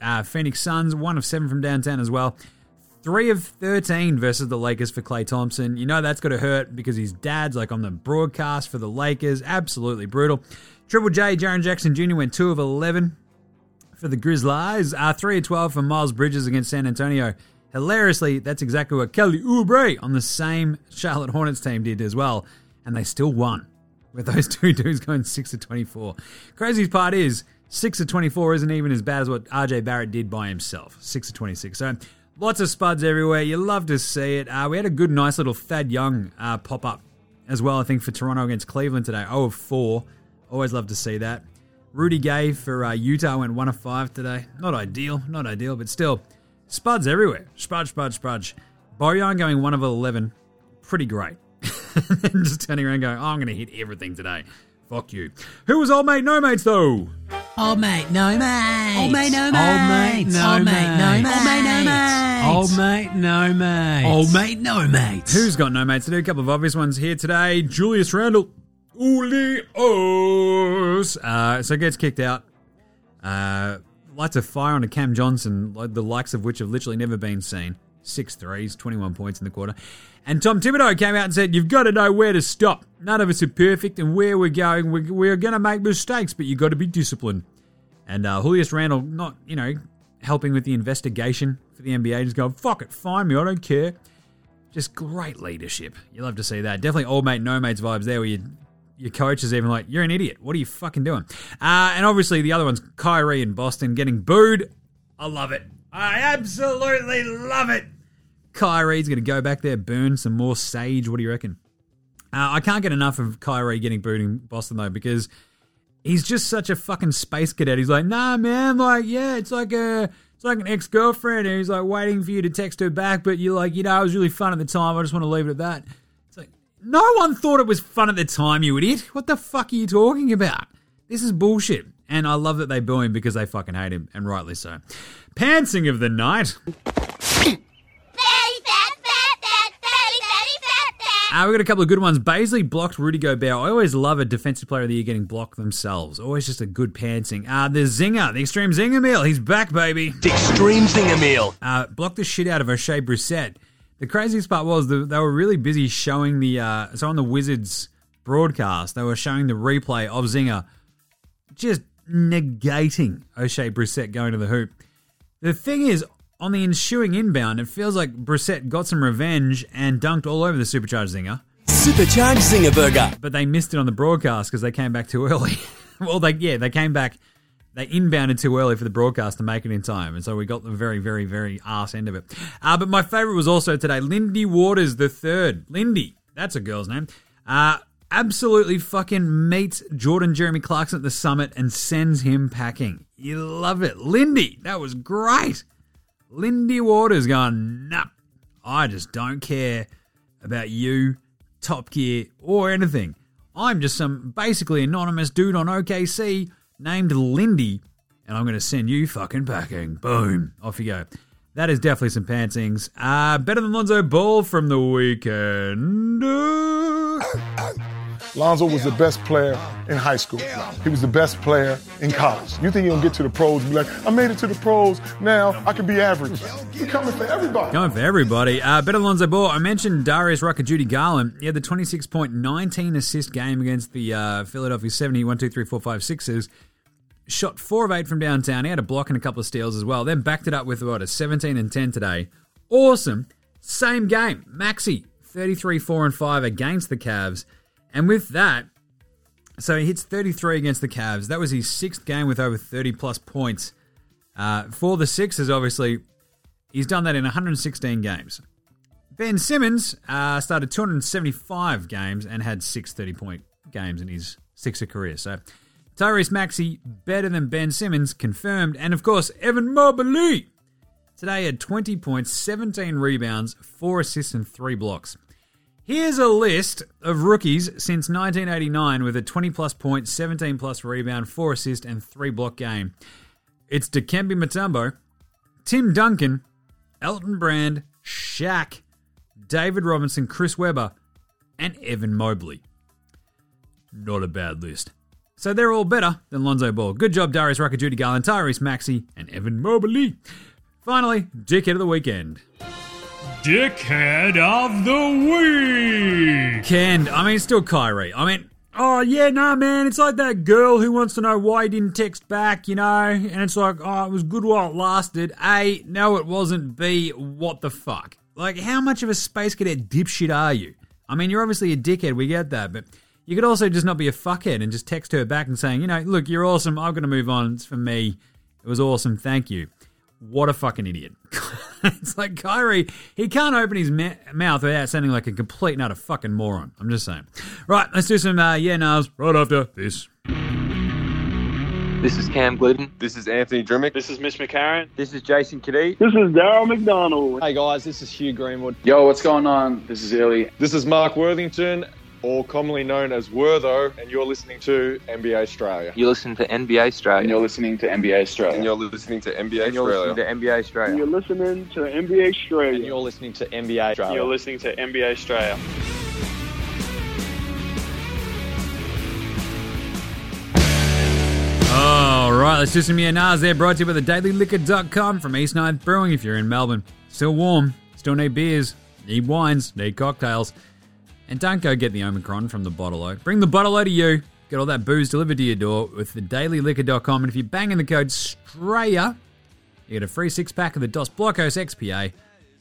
uh, Phoenix Suns. 1 of 7 from downtown as well. 3 of 13 versus the Lakers for Klay Thompson. You know that's got to hurt because his dad's like on the broadcast for the Lakers. Absolutely brutal. Triple J, Jaren Jackson Jr. went 2 of 11 for the Grizzlies. Uh, 3 of 12 for Miles Bridges against San Antonio. Hilariously, that's exactly what Kelly Oubre on the same Charlotte Hornets team did as well, and they still won with those *laughs* two dudes going 6 of 24. Craziest part is 6 of 24 isn't even as bad as what RJ Barrett did by himself. 6 of 26. So lots of spuds everywhere. You love to see it. Uh, we had a good, nice little Thad Young uh, pop up as well, I think, for Toronto against Cleveland today. 0 of 4. Always love to see that. Rudy Gay for uh, Utah went 1 of 5 today. Not ideal, not ideal, but still, spuds everywhere. Spudge, spudge, spudge. Bojan going 1 of 11. Pretty great. and *laughs* just turning around going, oh, I'm going to hit everything today. Fuck you. Who was old mate, no mates, though? Old mate, no mate. Old mate, no mate, no Old mate. mate, no Old mate, no mates. mate. Old mate, no mate. Old mate, no mates. Who's got no mates to do? A couple of obvious ones here today. Julius Randle. Ulios. Uh, so gets kicked out. Uh, lights a fire on a Cam Johnson, the likes of which have literally never been seen. Six threes, 21 points in the quarter. And Tom Thibodeau came out and said, You've got to know where to stop. None of us are perfect, and where we're going, we're, we're going to make mistakes, but you've got to be disciplined. And uh, Julius Randle, not, you know, helping with the investigation for the NBA, just going, Fuck it, find me, I don't care. Just great leadership. You love to see that. Definitely old mate, no mates vibes there, where you, your coach is even like, "You're an idiot. What are you fucking doing?" Uh, and obviously the other one's Kyrie in Boston getting booed. I love it. I absolutely love it. Kyrie's going to go back there, burn some more sage. What do you reckon? Uh, I can't get enough of Kyrie getting booed in Boston though because he's just such a fucking space cadet. He's like, nah, man, like, yeah, it's like a, it's like an ex girlfriend, and he's like waiting for you to text her back, but you're like, you know, it was really fun at the time. I just want to leave it at that. It's like, no one thought it was fun at the time, you idiot. What the fuck are you talking about? This is bullshit. And I love that they boo him because they fucking hate him, and rightly so. Pantsing of the night. Uh, we got a couple of good ones. Bazley blocked Rudy Gobert. I always love a defensive player of the year getting blocked themselves. Always just a good pantsing. Uh, the Zinger, the Extreme Zinger meal. He's back, baby. Extreme Zinger meal. Uh, blocked the shit out of Oshae Brissett. The craziest part was the, they were really busy showing the, uh, so on the Wizards broadcast, they were showing the replay of Zinger just negating Oshae Brissett going to the hoop. The thing is, on the ensuing inbound, it feels like Brissett got some revenge and dunked all over the supercharged Zinger, Supercharged Zinger Burger. but they missed it on the broadcast because they came back too early. *laughs* well, they yeah, they came back, they inbounded too early for the broadcast to make it in time, and so we got the very, very, very arse end of it. Uh, but my favorite was also today, Lindy Waters the third. Lindy, that's a girl's name. Uh, absolutely fucking meets Jordan Jeremy Clarkson at the summit and sends him packing. You love it, Lindy. That was great. Lindy Waters going, nah, I just don't care about you, Top Gear, or anything. I'm just some basically anonymous dude on OKC named Lindy, and I'm going to send you fucking packing. Boom. Off you go. That is definitely some pantsings. Uh, better than Lonzo Ball from the weekend. *coughs* *coughs* Lonzo was the best player in high school. He was the best player in college. You think you're gonna get to the pros and be like, I made it to the pros, now I can be average. He's coming for everybody. Going for everybody. Uh, better than Lonzo Ball. I mentioned Darius Rucker, Judy Garland. He had the 26 point, 19 assist game against the uh, Philadelphia 70, 1, 2, 3, 4, 5, 6ers. Shot 4 of 8 from downtown. He had a block and a couple of steals as well. Then backed it up with, what, a 17 and 10 today. Awesome. Same game. Maxey, 33, 4 and 5 against the Cavs. And with that, So he hits 33 against the Cavs. That was his sixth game with over 30 plus points. Uh, for the Sixers, obviously, he's done that in 116 games. Ben Simmons uh, started 275 games and had six 30 point games in his Sixer career. So Tyrese Maxey better than Ben Simmons, confirmed. And of course, Evan Mobley today had 20 points, 17 rebounds, 4 assists, and 3 blocks. Here's a list of rookies since 1989 with a 20 plus point, 17 plus rebound, 4 assist, and 3 block game. It's Dikembe Mutombo, Tim Duncan, Elton Brand, Shaq, David Robinson, Chris Webber, and Evan Mobley. Not a bad list. So they're all better than Lonzo Ball. Good job, Darius Rucker, Judy Garland, Tyrese Maxey, and Evan Mobley. Finally, dickhead of the weekend. Dickhead of the week. Canned. I mean, still Kyrie. I mean, oh yeah, nah, man. It's like that girl who wants to know why he didn't text back, you know. And it's like, oh, it was good while it lasted. A, no, it wasn't. B, what the fuck? Like, how much of a space cadet dipshit are you? I mean, you're obviously a dickhead. We get that, but you could also just not be a fuckhead and just text her back and saying, you know, look, you're awesome. I'm going to move on. It's for me. It was awesome. Thank you. What a fucking idiot. *laughs* it's like Kyrie, he can't open his ma- mouth without sounding like a complete and utter fucking moron. I'm just saying. Right, let's do some uh, yeah nahs right after this. This is Cam Gliddon. This is Anthony Drmic. This is Mitch McCarron. This is Jason Cadee. This is Daryl McDonald. Hey guys, this is Hugh Greenwood. Yo, what's going on? This is Illy. This is Mark Worthington, or commonly known as Wortho, and you're listening to NBA Straya. You listen to NBA Straya. And you're listening to NBA Straya. And you're listening to NBA And you're Australia. listening to NBA Straya. And you're listening to NBA Straya. And you're listening to NBA Straya. You're listening to NBA Straya. All right, let's do some yeah nahs there. Brought to you by the dailyliquor.com from East Ninth Brewing if you're in Melbourne. Still warm, still need beers, need wines, need cocktails. And don't go get the Omicron from the bottle O. Bring the bottle O to you. Get all that booze delivered to your door with the dailyliquor.com. And if you bang in the code STRAYA, you get a free six pack of the Dos Blocos XPA.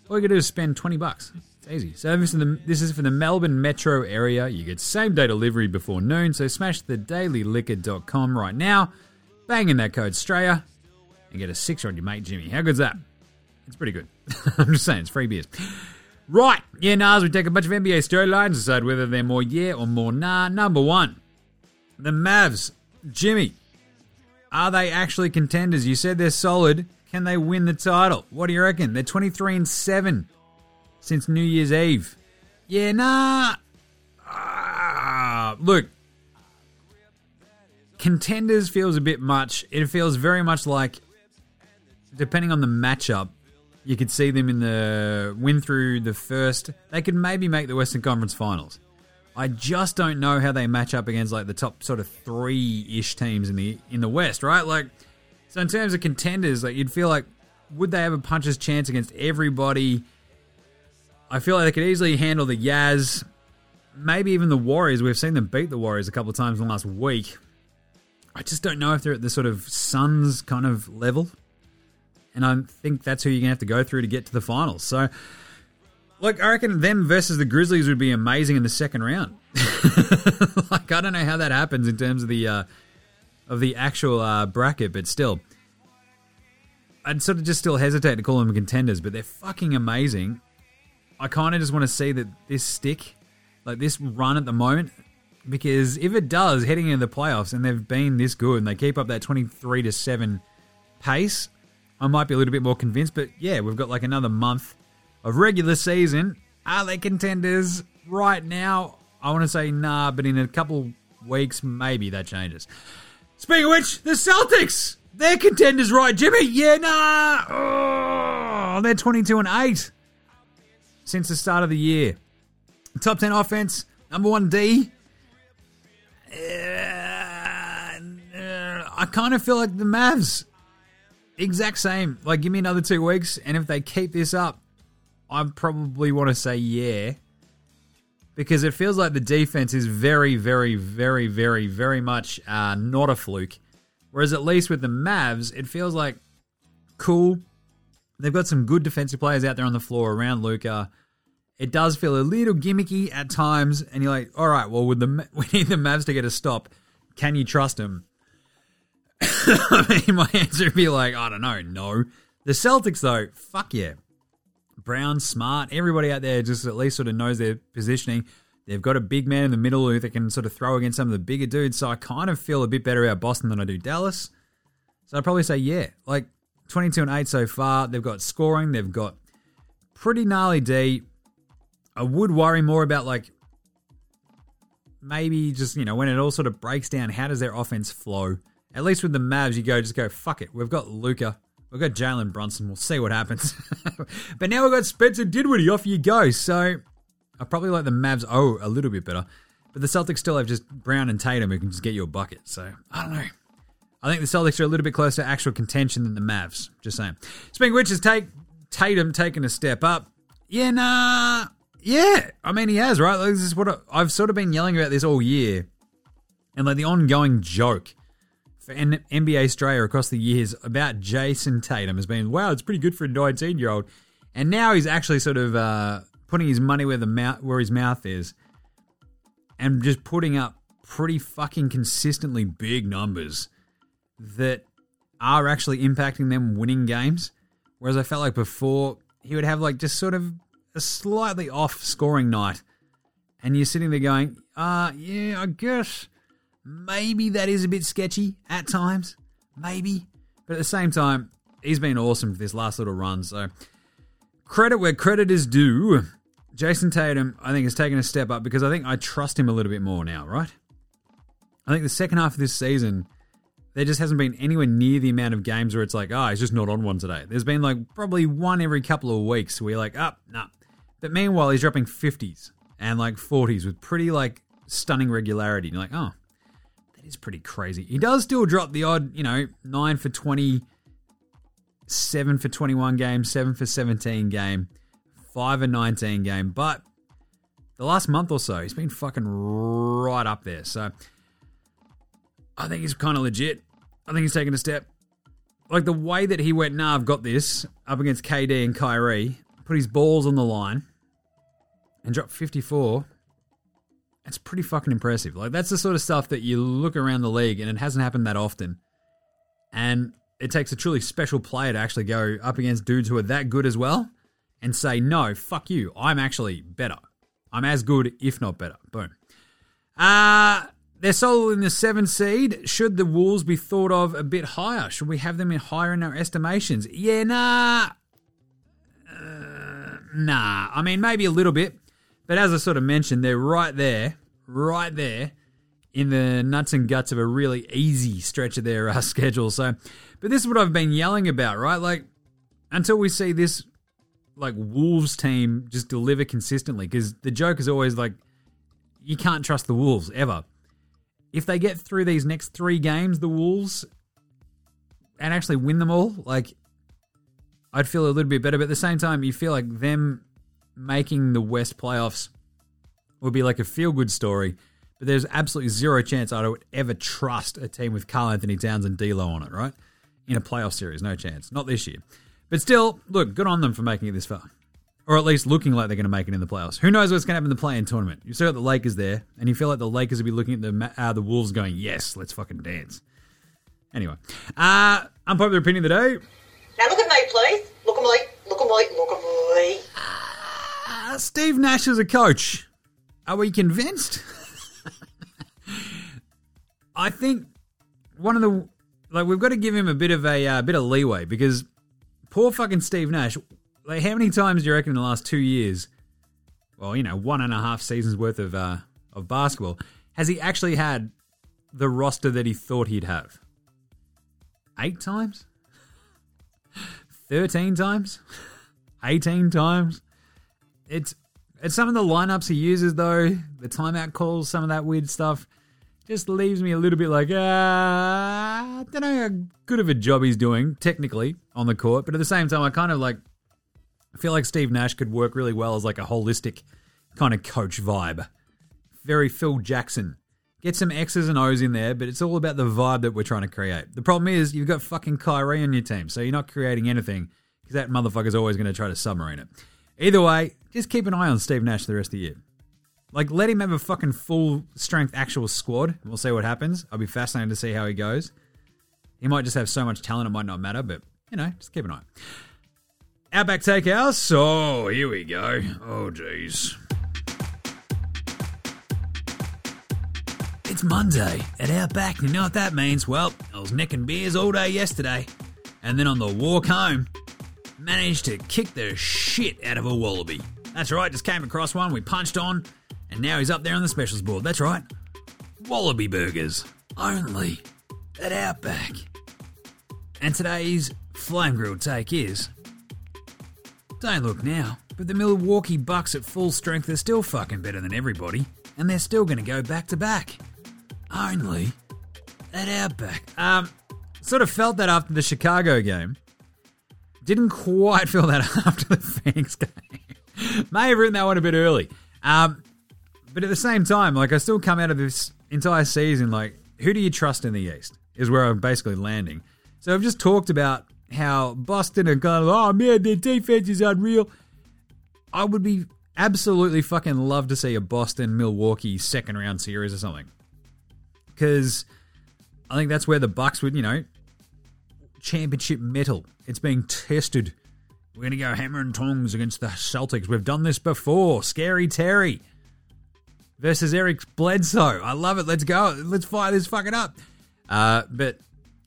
All you gotta do is spend 20 bucks. It's easy. So this is, the, this is for the Melbourne metro area. You get same day delivery before noon. So smash the dailyliquor.com right now. Bang in that code STRAYA and get a sixer on your mate Jimmy. How good's that? It's pretty good. *laughs* I'm just saying, it's free beers. Right, yeah, nahs. We take a bunch of NBA storylines, decide whether they're more yeah or more nah. Number one, the Mavs. Jimmy, are they actually contenders? You said they're solid. Can they win the title? What do you reckon? They're 23 and 7 since New Year's Eve. Yeah, nah. Ah, look, contenders feels a bit much. It feels very much like, depending on the matchup, you could see them in the win through the first. They could maybe make the Western Conference Finals. I just don't know how they match up against like the top sort of three ish teams in the in the West, right? Like, so in terms of contenders, like you'd feel like would they have a puncher's chance against everybody? I feel like they could easily handle the Yaz, maybe even the Warriors. We've seen them beat the Warriors a couple of times in the last week. I just don't know if they're at the sort of Suns kind of level. And I think that's who you're to have to go through to get to the finals. So, like, I reckon them versus the Grizzlies would be amazing in the second round. *laughs* like, I don't know how that happens in terms of the uh, of the actual uh, bracket, but still, I'd sort of just still hesitate to call them contenders. But they're fucking amazing. I kind of just want to see that this stick, like this run at the moment, because if it does heading into the playoffs and they've been this good and they keep up that twenty three to seven pace, I might be a little bit more convinced. But yeah, we've got like another month of regular season. Are they contenders right now? I want to say nah, but in a couple weeks, maybe that changes. Speaking of which, the Celtics, they're contenders, right, Jimmy? Yeah, nah. Oh, they're 22 and 8 since the start of the year. Top 10 offense, number one D. Uh, I kind of feel like the Mavs exact same. Like, give me another two weeks, and if they keep this up, I probably want to say yeah. Because it feels like the defense is very, very, very, very, very much uh, not a fluke. Whereas at least with the Mavs, it feels like cool. They've got some good defensive players out there on the floor around Luka. It does feel a little gimmicky at times, and you're like, all right, well, with the *laughs* we need the Mavs to get a stop. can you trust him? *laughs* I mean, my answer would be like, I don't know, no. The Celtics, though, fuck yeah. Brown, Smart, everybody out there just at least sort of knows their positioning. They've got a big man in the middle who they can sort of throw against some of the bigger dudes. So I kind of feel a bit better about Boston than I do Dallas. So I'd probably say, yeah, like 22 and 8 so far. They've got scoring, they've got pretty gnarly D. I would worry more about like maybe just, you know, when it all sort of breaks down, how does their offense flow? At least with the Mavs, you go, just go, fuck it. We've got Luka. We've got Jalen Brunson. We'll see what happens. *laughs* but now we've got Spencer Dinwiddie. Off you go. So I probably like the Mavs, oh, a little bit better. But the Celtics still have just Brown and Tatum who can just get you a bucket. So I don't know. I think the Celtics are a little bit closer to actual contention than the Mavs. Just saying. Speaking of which, is take Tatum taking a step up. Yeah, nah. Yeah. I mean, he has, right? Like, this is what I, I've sort of been yelling about this all year. And like the ongoing joke for N- NBA Straya across the years about Jayson Tatum has been, wow, it's pretty good for a 19 year old. And now he's actually sort of uh, putting his money where the mouth where his mouth is, and just putting up pretty fucking consistently big numbers that are actually impacting them winning games. Whereas I felt like before he would have like just sort of a slightly off scoring night, and you're sitting there going, uh, yeah, I guess maybe that is a bit sketchy at times, maybe. But at the same time, he's been awesome for this last little run. So credit where credit is due. Jayson Tatum, I think, has taken a step up because I think I trust him a little bit more now, right? I think the second half of this season, there just hasn't been anywhere near the amount of games where it's like, oh, he's just not on one today. There's been like probably one every couple of weeks where you're like, oh, nah. But meanwhile, he's dropping 50s and like 40s with pretty like stunning regularity. And you're like, oh, is pretty crazy. He does still drop the odd, you know, 9 for 20, 7 for 21 game, 7 for 17 game, 5 and 19 game. But the last month or so, he's been fucking right up there. So I think he's kind of legit. I think he's taking a step. Like the way that he went, nah, I've got this up against KD and Kyrie, put his balls on the line and dropped 54. That's pretty fucking impressive. Like that's the sort of stuff that you look around the league and it hasn't happened that often. And it takes a truly special player to actually go up against dudes who are that good as well and say, no, fuck you. I'm actually better. I'm as good, if not better. Boom. Uh, they're solo in the seven seed. Should the Wolves be thought of a bit higher? Should we have them in higher in our estimations? Yeah, nah. Uh, nah. I mean, maybe a little bit. But as I sort of mentioned, they're right there, right there in the nuts and guts of a really easy stretch of their uh, *laughs* schedule. So, but this is what I've been yelling about, right? Like, until we see this, like, Wolves team just deliver consistently, because the joke is always like, you can't trust the Wolves ever. If they get through these next three games, the Wolves, and actually win them all, like, I'd feel a little bit better. But at the same time, you feel like them making the West playoffs would be like a feel good story. But there's absolutely zero chance I would ever trust a team with Karl Anthony Towns and D'Lo on it, right? In a playoff series, no chance. Not this year. But still, look, good on them for making it this far. Or at least looking like they're going to make it in the playoffs. Who knows what's going to happen in the play-in tournament? You've still got the Lakers there, and you feel like the Lakers will be looking at the uh, the Wolves going, yes, let's fucking dance. Anyway, uh, unpopular opinion of the day. Now look at me, please. Look at me. Look at me. Look at me. Steve Nash is a coach. Are we convinced? *laughs* I think one of the like we've got to give him a bit of a uh, bit of leeway because poor fucking Steve Nash. Like, how many times do you reckon in the last two years? Well, you know, one and a half seasons worth of uh, of basketball has he actually had the roster that he thought he'd have? Eight times, *laughs* thirteen times, *laughs* eighteen times. It's it's some of the lineups he uses though, the timeout calls, some of that weird stuff just leaves me a little bit like, ah, I don't know how good of a job he's doing technically on the court, but at the same time, I kind of like, I feel like Steve Nash could work really well as like a holistic kind of coach vibe. Very Phil Jackson. Get some X's and O's in there, but it's all about the vibe that we're trying to create. The problem is you've got fucking Kyrie on your team, so you're not creating anything because that motherfucker's always going to try to submarine it. Either way, just keep an eye on Steve Nash the rest of the year. Like, let him have a fucking full strength actual squad. and We'll see what happens. I'll be fascinated to see how he goes. He might just have so much talent it might not matter, but you know, just keep an eye. Outback Takehouse. So here we go. Oh jeez. It's Monday at Outback. You know what that means? Well, I was necking beers all day yesterday, and then on the walk home, managed to kick the shit out of a wallaby. That's right, just came across one, we punched on, and now he's up there on the specials board. That's right, wallaby burgers only at Outback. And today's flame grilled take is don't look now, but the Milwaukee Bucks at full strength are still fucking better than everybody, and they're still going to go back to back. Only at Outback. Um, sort of felt that after the Chicago game. Didn't quite feel that *laughs* after the Phoenix game. May have written that one a bit early. Um, but at the same time, like I still come out of this entire season like, who do you trust in the East? Is where I'm basically landing. So I've just talked about how Boston are going, oh man, their defense is unreal. I would be absolutely fucking love to see a Boston Milwaukee second round series or something. Because I think that's where the Bucks would, you know, championship metal. It's being tested. We're going to go hammer and tongs against the Celtics. We've done this before. Scary Terry versus Eric Bledsoe. I love it. Let's go. Let's fire this fucking up. Uh, but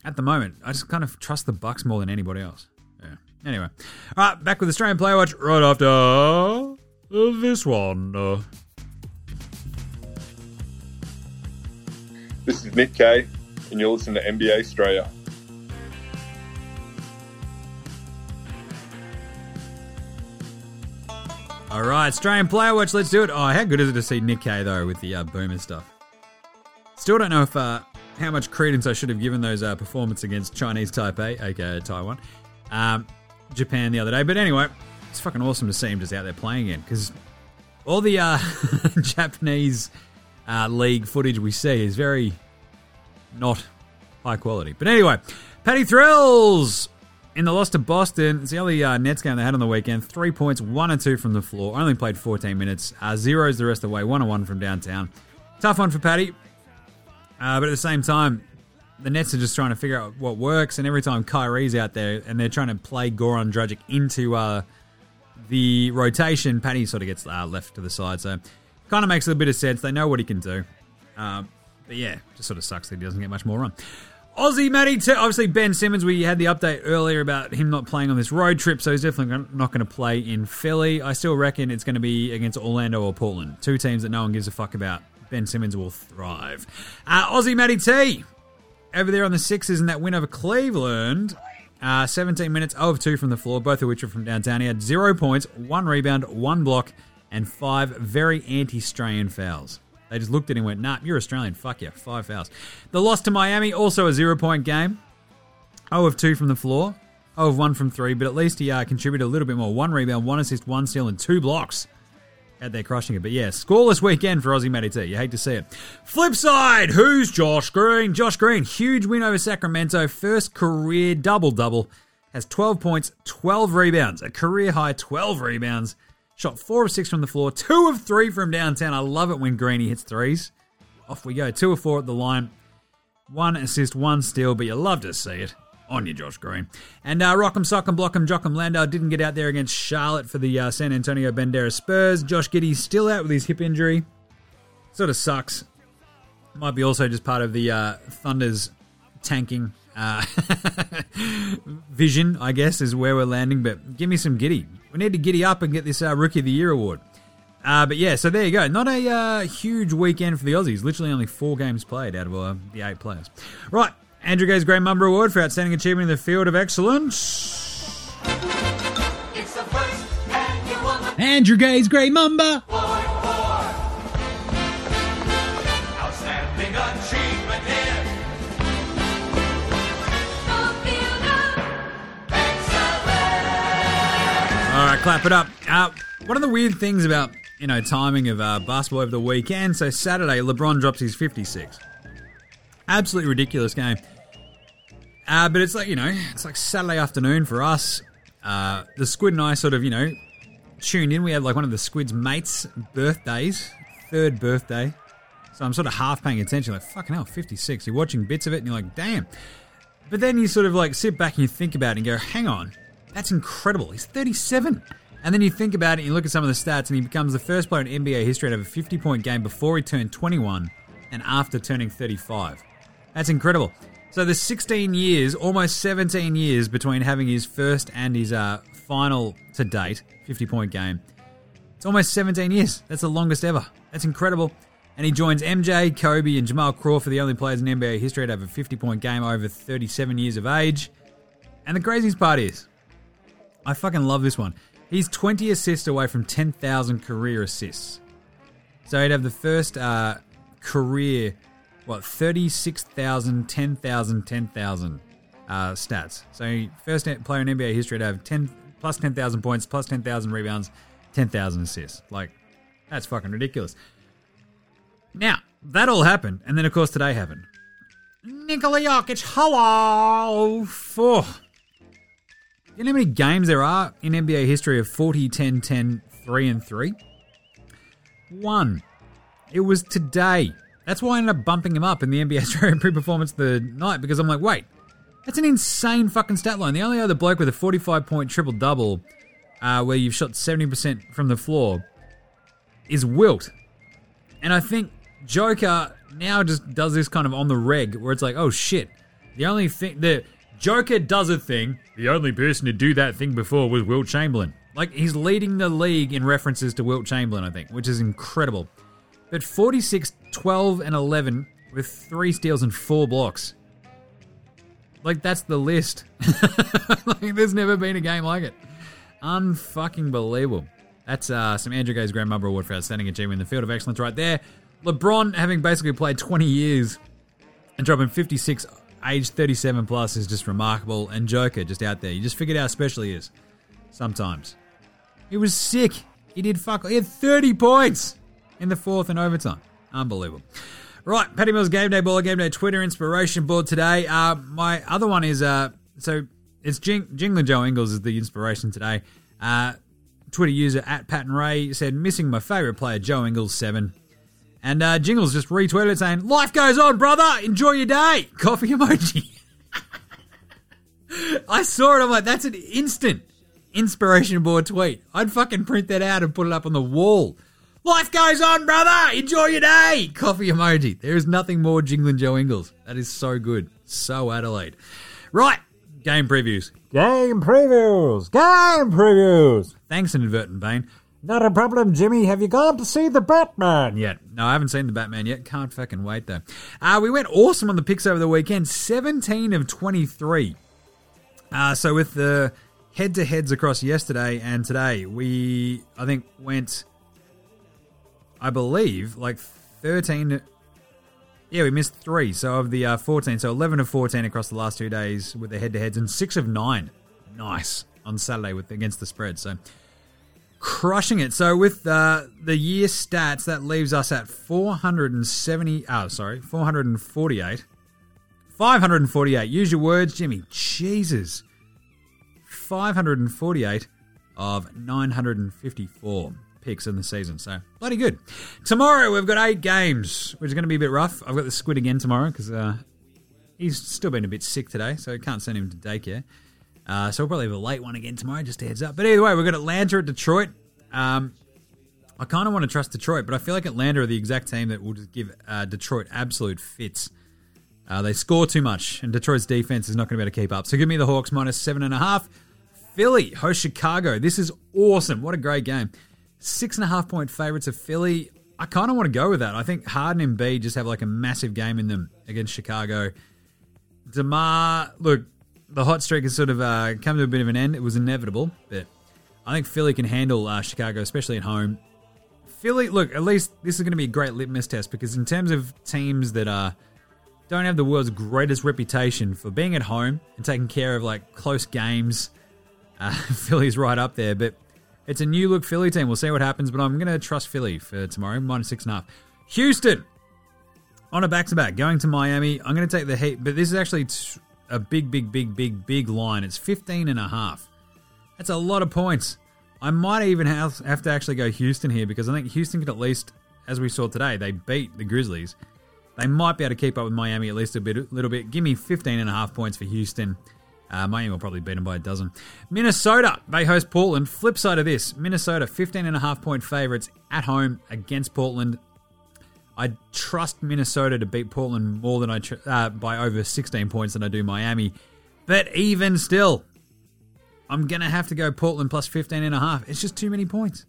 at the moment, I just kind of trust the Bucks more than anybody else. Yeah. Anyway, all right, back with Strayan Player Watch right after this one. This is Nick Kay, and you're listening to NBA Straya. All right, Strayan Player Watch. Let's do it. Oh, how good is it to see Nick Kay though with the uh, boomer stuff? Still don't know if uh, how much credence I should have given those uh, performance against Chinese Taipei, aka Taiwan, um, Japan the other day. But anyway, it's fucking awesome to see him just out there playing again because all the uh, *laughs* Japanese uh, league footage we see is very not high quality. But anyway, Patty Thrills in the loss to Boston. It's the only uh, Nets game they had on the weekend. Three points, one and two from the floor. Only played 14 minutes. Uh, zeros the rest of the way. One and one from downtown. Tough one for Patty. Uh, but at the same time, the Nets are just trying to figure out what works. And every time Kyrie's out there and they're trying to play Goran Dragic into uh, the rotation, Patty sort of gets uh, left to the side. So kind of makes a bit of sense. They know what he can do. Um, but yeah, just sort of sucks that he doesn't get much more run. Aussie Matty, too. obviously Ben Simmons. We had the update earlier about him not playing on this road trip, so he's definitely not going to play in Philly. I still reckon it's going to be against Orlando or Portland, two teams that no one gives a fuck about. Ben Simmons will thrive. Uh, Aussie Matty T over there on the Sixers in that win over Cleveland. Uh, 17 minutes, 0 of 2 from the floor, both of which are from downtown. He had zero points, one rebound, one block, and five very anti-Australian fouls. They just looked at him and went, nah, you're Australian. Fuck you. Five fouls. The loss to Miami, also a zero point game. 0 of 2 from the floor. 0 of 1 from 3, but at least he uh, contributed a little bit more. One rebound, one assist, one steal, and two blocks. Out there crushing it. But yeah, scoreless weekend for Aussie Matty T. You hate to see it. Flip side, who's Josh Green? Josh Green, huge win over Sacramento. First career double double. Has 12 points, 12 rebounds. A career high 12 rebounds. Shot 4 of 6 from the floor, 2 of 3 from downtown. I love it when Greeny hits threes. Off we go. 2 of 4 at the line. One assist, one steal, but you love to see it. On you, Josh Green. And uh, Rock'em Sock'em Block'em Jock'em Landale didn't get out there against Charlotte for the uh, San Antonio Banderas Spurs. Josh Giddey's still out with his hip injury. Sort of sucks. Might be also just part of the uh, Thunder's tanking uh, *laughs* vision, I guess, is where we're landing. But give me some Giddey. We need to giddy up and get this uh, Rookie of the Year award. Uh, but yeah, so there you go. Not a uh, huge weekend for the Aussies. Literally only four games played out of uh, the eight players. Right, Andrew Gaze Grey Mamba Award for Outstanding Achievement in the Field of Excellence. Andrew Gaze Grey Mamba. Clap it up. Uh, one of the weird things about you know timing of uh, basketball over the weekend. So Saturday, LeBron drops his 56. Absolutely ridiculous game. Uh, but it's like you know, it's like Saturday afternoon for us. Uh, the squid and I sort of you know tuned in. We had like one of the squid's mates' birthdays third birthday. So I'm sort of half paying attention, like, fucking hell, 56. You're watching bits of it and you're like, damn. But then you sort of like sit back and you think about it and go, hang on, that's incredible. He's 37. And then you think about it you look at some of the stats and he becomes the first player in NBA history to have a 50 point game before he turned 21 and after turning 35. That's incredible. So there's 16 years, almost 17 years between having his first and his uh, final to date 50 point game. It's almost 17 years. That's the longest ever. That's incredible. And he joins MJ, Kobe, and Jamal Crawford, the only players in NBA history to have a 50 point game over 37 years of age. And the craziest part is, I fucking love this one. He's 20 assists away from 10,000 career assists. So he'd have the first uh, career, what, 36,000, 10,000, 10,000 uh, stats. So first player in NBA history to have 10 plus 10,000 points, plus 10,000 rebounds, 10,000 assists. Like, that's fucking ridiculous. Now, that all happened, and then of course today happened. Nikola Jokic, hello! Four. You know how many games there are in NBA history of 40, 10, 10, 3, and 3? One. It was today. That's why I ended up bumping him up in the NBA *laughs* Australian pre-performance the night because I'm like, wait, that's an insane fucking stat line. The only other bloke with a 45 point triple double, uh, where you've shot 70% from the floor, is Wilt. And I think Joker now just does this kind of on the reg where it's like, oh shit, the only thing the Joker does a thing. The only person to do that thing before was Wilt Chamberlain. Like he's leading the league in references to Wilt Chamberlain, I think, which is incredible. But 46, 12, and 11 with three steals and four blocks. Like that's the list. *laughs* like there's never been a game like it. Unfucking believable. That's uh, some Andrew Gaze Grand Mamba Award for outstanding achievement in the field of excellence right there. LeBron, having basically played 20 years and dropping 56, age 37 plus, is just remarkable. And Joker just out there. You just figured out how special he is. Sometimes. He was sick. He did fuck. He had 30 points in the fourth and overtime. Unbelievable. Right, Patty Mills Game Day Baller Game Day Twitter inspiration board today. Uh, my other one is uh, so it's Jing- Jingling Joe Ingles is the inspiration today. Uh, Twitter user at Patton Ray said missing my favorite player Joe Ingles seven, and uh, Jingles just retweeted saying life goes on, brother. Enjoy your day. Coffee emoji. *laughs* I saw it. I'm like, that's an instant inspiration board tweet. I'd fucking print that out and put it up on the wall. Life goes on, brother. Enjoy your day. Coffee emoji. There is nothing more jingling Joe Ingles. That is so good. So Adelaide. Right. Game previews. Game previews. Game previews. Thanks, Inadvertent Bane. Not a problem, Jimmy. Have you gone to see the Batman yet? No, I haven't seen the Batman yet. Can't fucking wait, though. Uh, we went awesome on the picks over the weekend. 17 of 23. Uh, so with the head-to-heads across yesterday and today, we, I think, went... I believe, like 13. Yeah, we missed three. So of the uh, 14, so 11 of 14 across the last two days with the head to heads, and six of nine. Nice on Saturday with against the spread. So crushing it. So with uh, the year stats, that leaves us at 470. Oh, sorry, 448. 548. Use your words, Jimmy. Jesus. 548 of 954 picks in the season. So bloody good. Tomorrow we've got eight games, which is going to be a bit rough. I've got the squid again tomorrow because uh, he's still been a bit sick today, so I can't send him to daycare. Uh, so we'll probably have a late one again tomorrow, just a heads up. But either way, we've got Atlanta at Detroit. Um, I kind of want to trust Detroit, but I feel like Atlanta are the exact team that will just give uh, Detroit absolute fits. Uh, they score too much, and Detroit's defense is not going to be able to keep up. So give me the Hawks minus seven and a half. Philly host Chicago. This is awesome. What a great game. Six and a half point favorites of Philly. I kind of want to go with that. I think Harden and B just have like a massive game in them against Chicago. Demar, look, the hot streak has sort of uh, come to a bit of an end. It was inevitable, but I think Philly can handle uh, Chicago, especially at home. Philly, look, at least this is going to be a great litmus test because in terms of teams that are don't have the world's greatest reputation for being at home and taking care of like close games, uh, *laughs* Philly's right up there. But it's a new look Philly team. We'll see what happens, but I'm going to trust Philly for tomorrow, minus six and a half. Houston on a back to back, going to Miami. I'm going to take the Heat, but this is actually a big, big, big, big, big line. It's 15 and a half. That's a lot of points. I might even have, to actually go Houston here because I think Houston could at least as we saw today, they beat the Grizzlies. They might be able to keep up with Miami at least a bit, little bit. Give me 15 and a half points for Houston. Uh, Miami will probably beat them by a dozen. Minnesota, they host Portland. Flip side of this, Minnesota, 15 and a half point favorites at home against Portland. I trust Minnesota to beat Portland more than I tr- uh, by over 16 points than I do Miami. But even still, I'm going to have to go Portland plus 15 and a half. It's just too many points.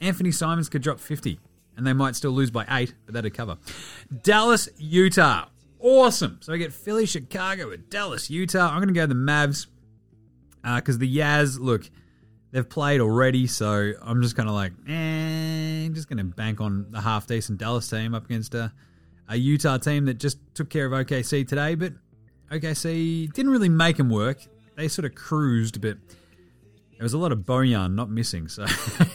Anfernee Simons could drop 50 and they might still lose by 8, but that'd cover. Dallas, Utah. Awesome. So I get Philly, Chicago with Dallas, Utah. I'm going to go the Mavs because the Jazz, look, they've played already, so I'm just kind of like, eh, I'm just going to bank on the half decent Dallas team up against a, a Utah team that just took care of OKC today, but OKC didn't really make them work. They sort of cruised, but there was a lot of Bojan not missing, so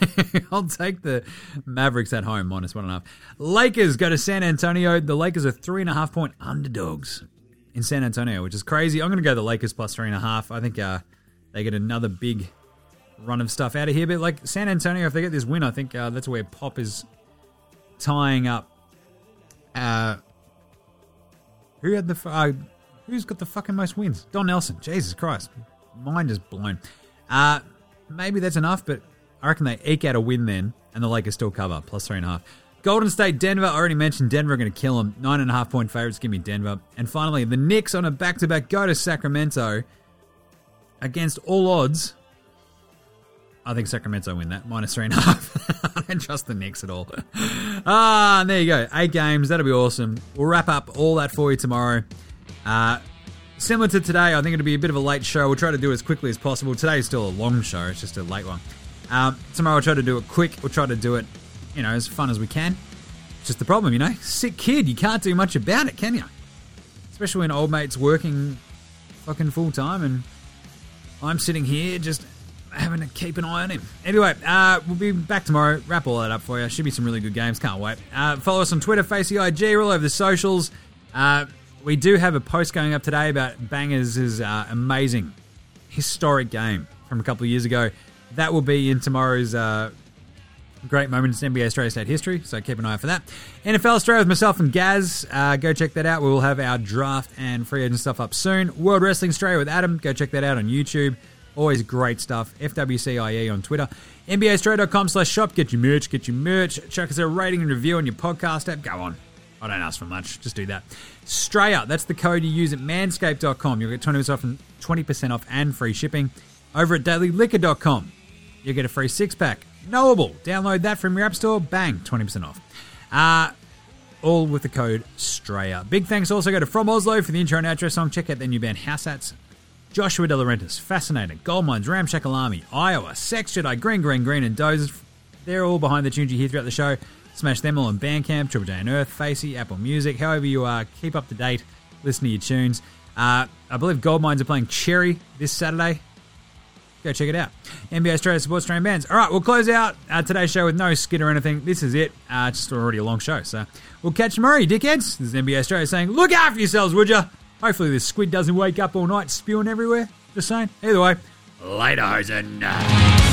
*laughs* I'll take the Mavericks at home minus one and a half. Lakers go to San Antonio. The Lakers are three and a half point underdogs in San Antonio, which is crazy. I'm going to go the Lakers plus three and a half. I think uh, they get another big run of stuff out of here. But like San Antonio, if they get this win, I think uh, that's where Pop is tying up. Uh, who had the uh, who's got the fucking most wins? Don Nelson. Jesus Christ, mind is blown. Uh, maybe that's enough, but I reckon they eke out a win then, and the Lakers still cover plus three and a half. Golden State, Denver. I already mentioned Denver are going to kill them. Nine and a half point favorites. Give me Denver. And finally, the Knicks on a back to back go to Sacramento against all odds. I think Sacramento win that minus three and a half. *laughs* I don't trust the Knicks at all. *laughs* Ah, and there you go. Eight games. That'll be awesome. We'll wrap up all that for you tomorrow. Uh, similar to today, I think it'll be a bit of a late show. We'll try to do it as quickly as possible. Today's still a long show. It's just a late one. Um, tomorrow we'll try to do it quick. We'll try to do it, you know, as fun as we can. It's just the problem, you know. Sick kid. You can't do much about it, can you? Especially when old mate's working fucking full time and I'm sitting here just having to keep an eye on him. Anyway, uh, we'll be back tomorrow. Wrap all that up for you. Should be some really good games. Can't wait. Uh, follow us on Twitter, FaceIG, we're all over the socials. Uh, we do have a post going up today about Bangers' uh, amazing, historic game from a couple of years ago. That will be in tomorrow's uh, great moments in NBA Australia State history, so keep an eye out for that. NFL Straya with myself and Gaz, uh, go check that out. We will have our draft and free agent stuff up soon. World Wrestling Straya with Adam, go check that out on YouTube. Always great stuff. FWCIE on Twitter. NBAstraya.com slash shop. Get your merch, get your merch. Check us a rating and review on your podcast app. Go on. I don't ask for much. Just do that. Straya, that's the code you use at manscaped.com. You'll get 20% off and, 20% off and free shipping. Over at dailyliquor.com, you'll get a free six pack. Knowable. Download that from your app store. Bang, 20% off. Uh, all with the code STRAYA. Big thanks also go to From Oslo for the intro and outro song. Check out their new band House Hats. Joshua De Laurentiis, Fascinator, Gold Mines, Ramshackle Army, Iowa, Sex Jedi, Green, Green, Green, and Dozers. They're all behind the tunes you hear throughout the show. Smash them all on Bandcamp, Triple J Unearthed, Facey, Apple Music, however you are. Keep up to date. Listen to your tunes. Uh, I believe Gold Mines are playing Cherry this Saturday. Go check it out. NBA Straya supports Australian bands. All right, we'll close out uh, today's show with no skit or anything. This is it. Uh, it's already a long show. So we'll catch you tomorrow, you dickheads. This is NBA Straya saying, look after yourselves, would you? Hopefully this squid doesn't wake up all night spewing everywhere. Just saying. Either way, later, Hosen.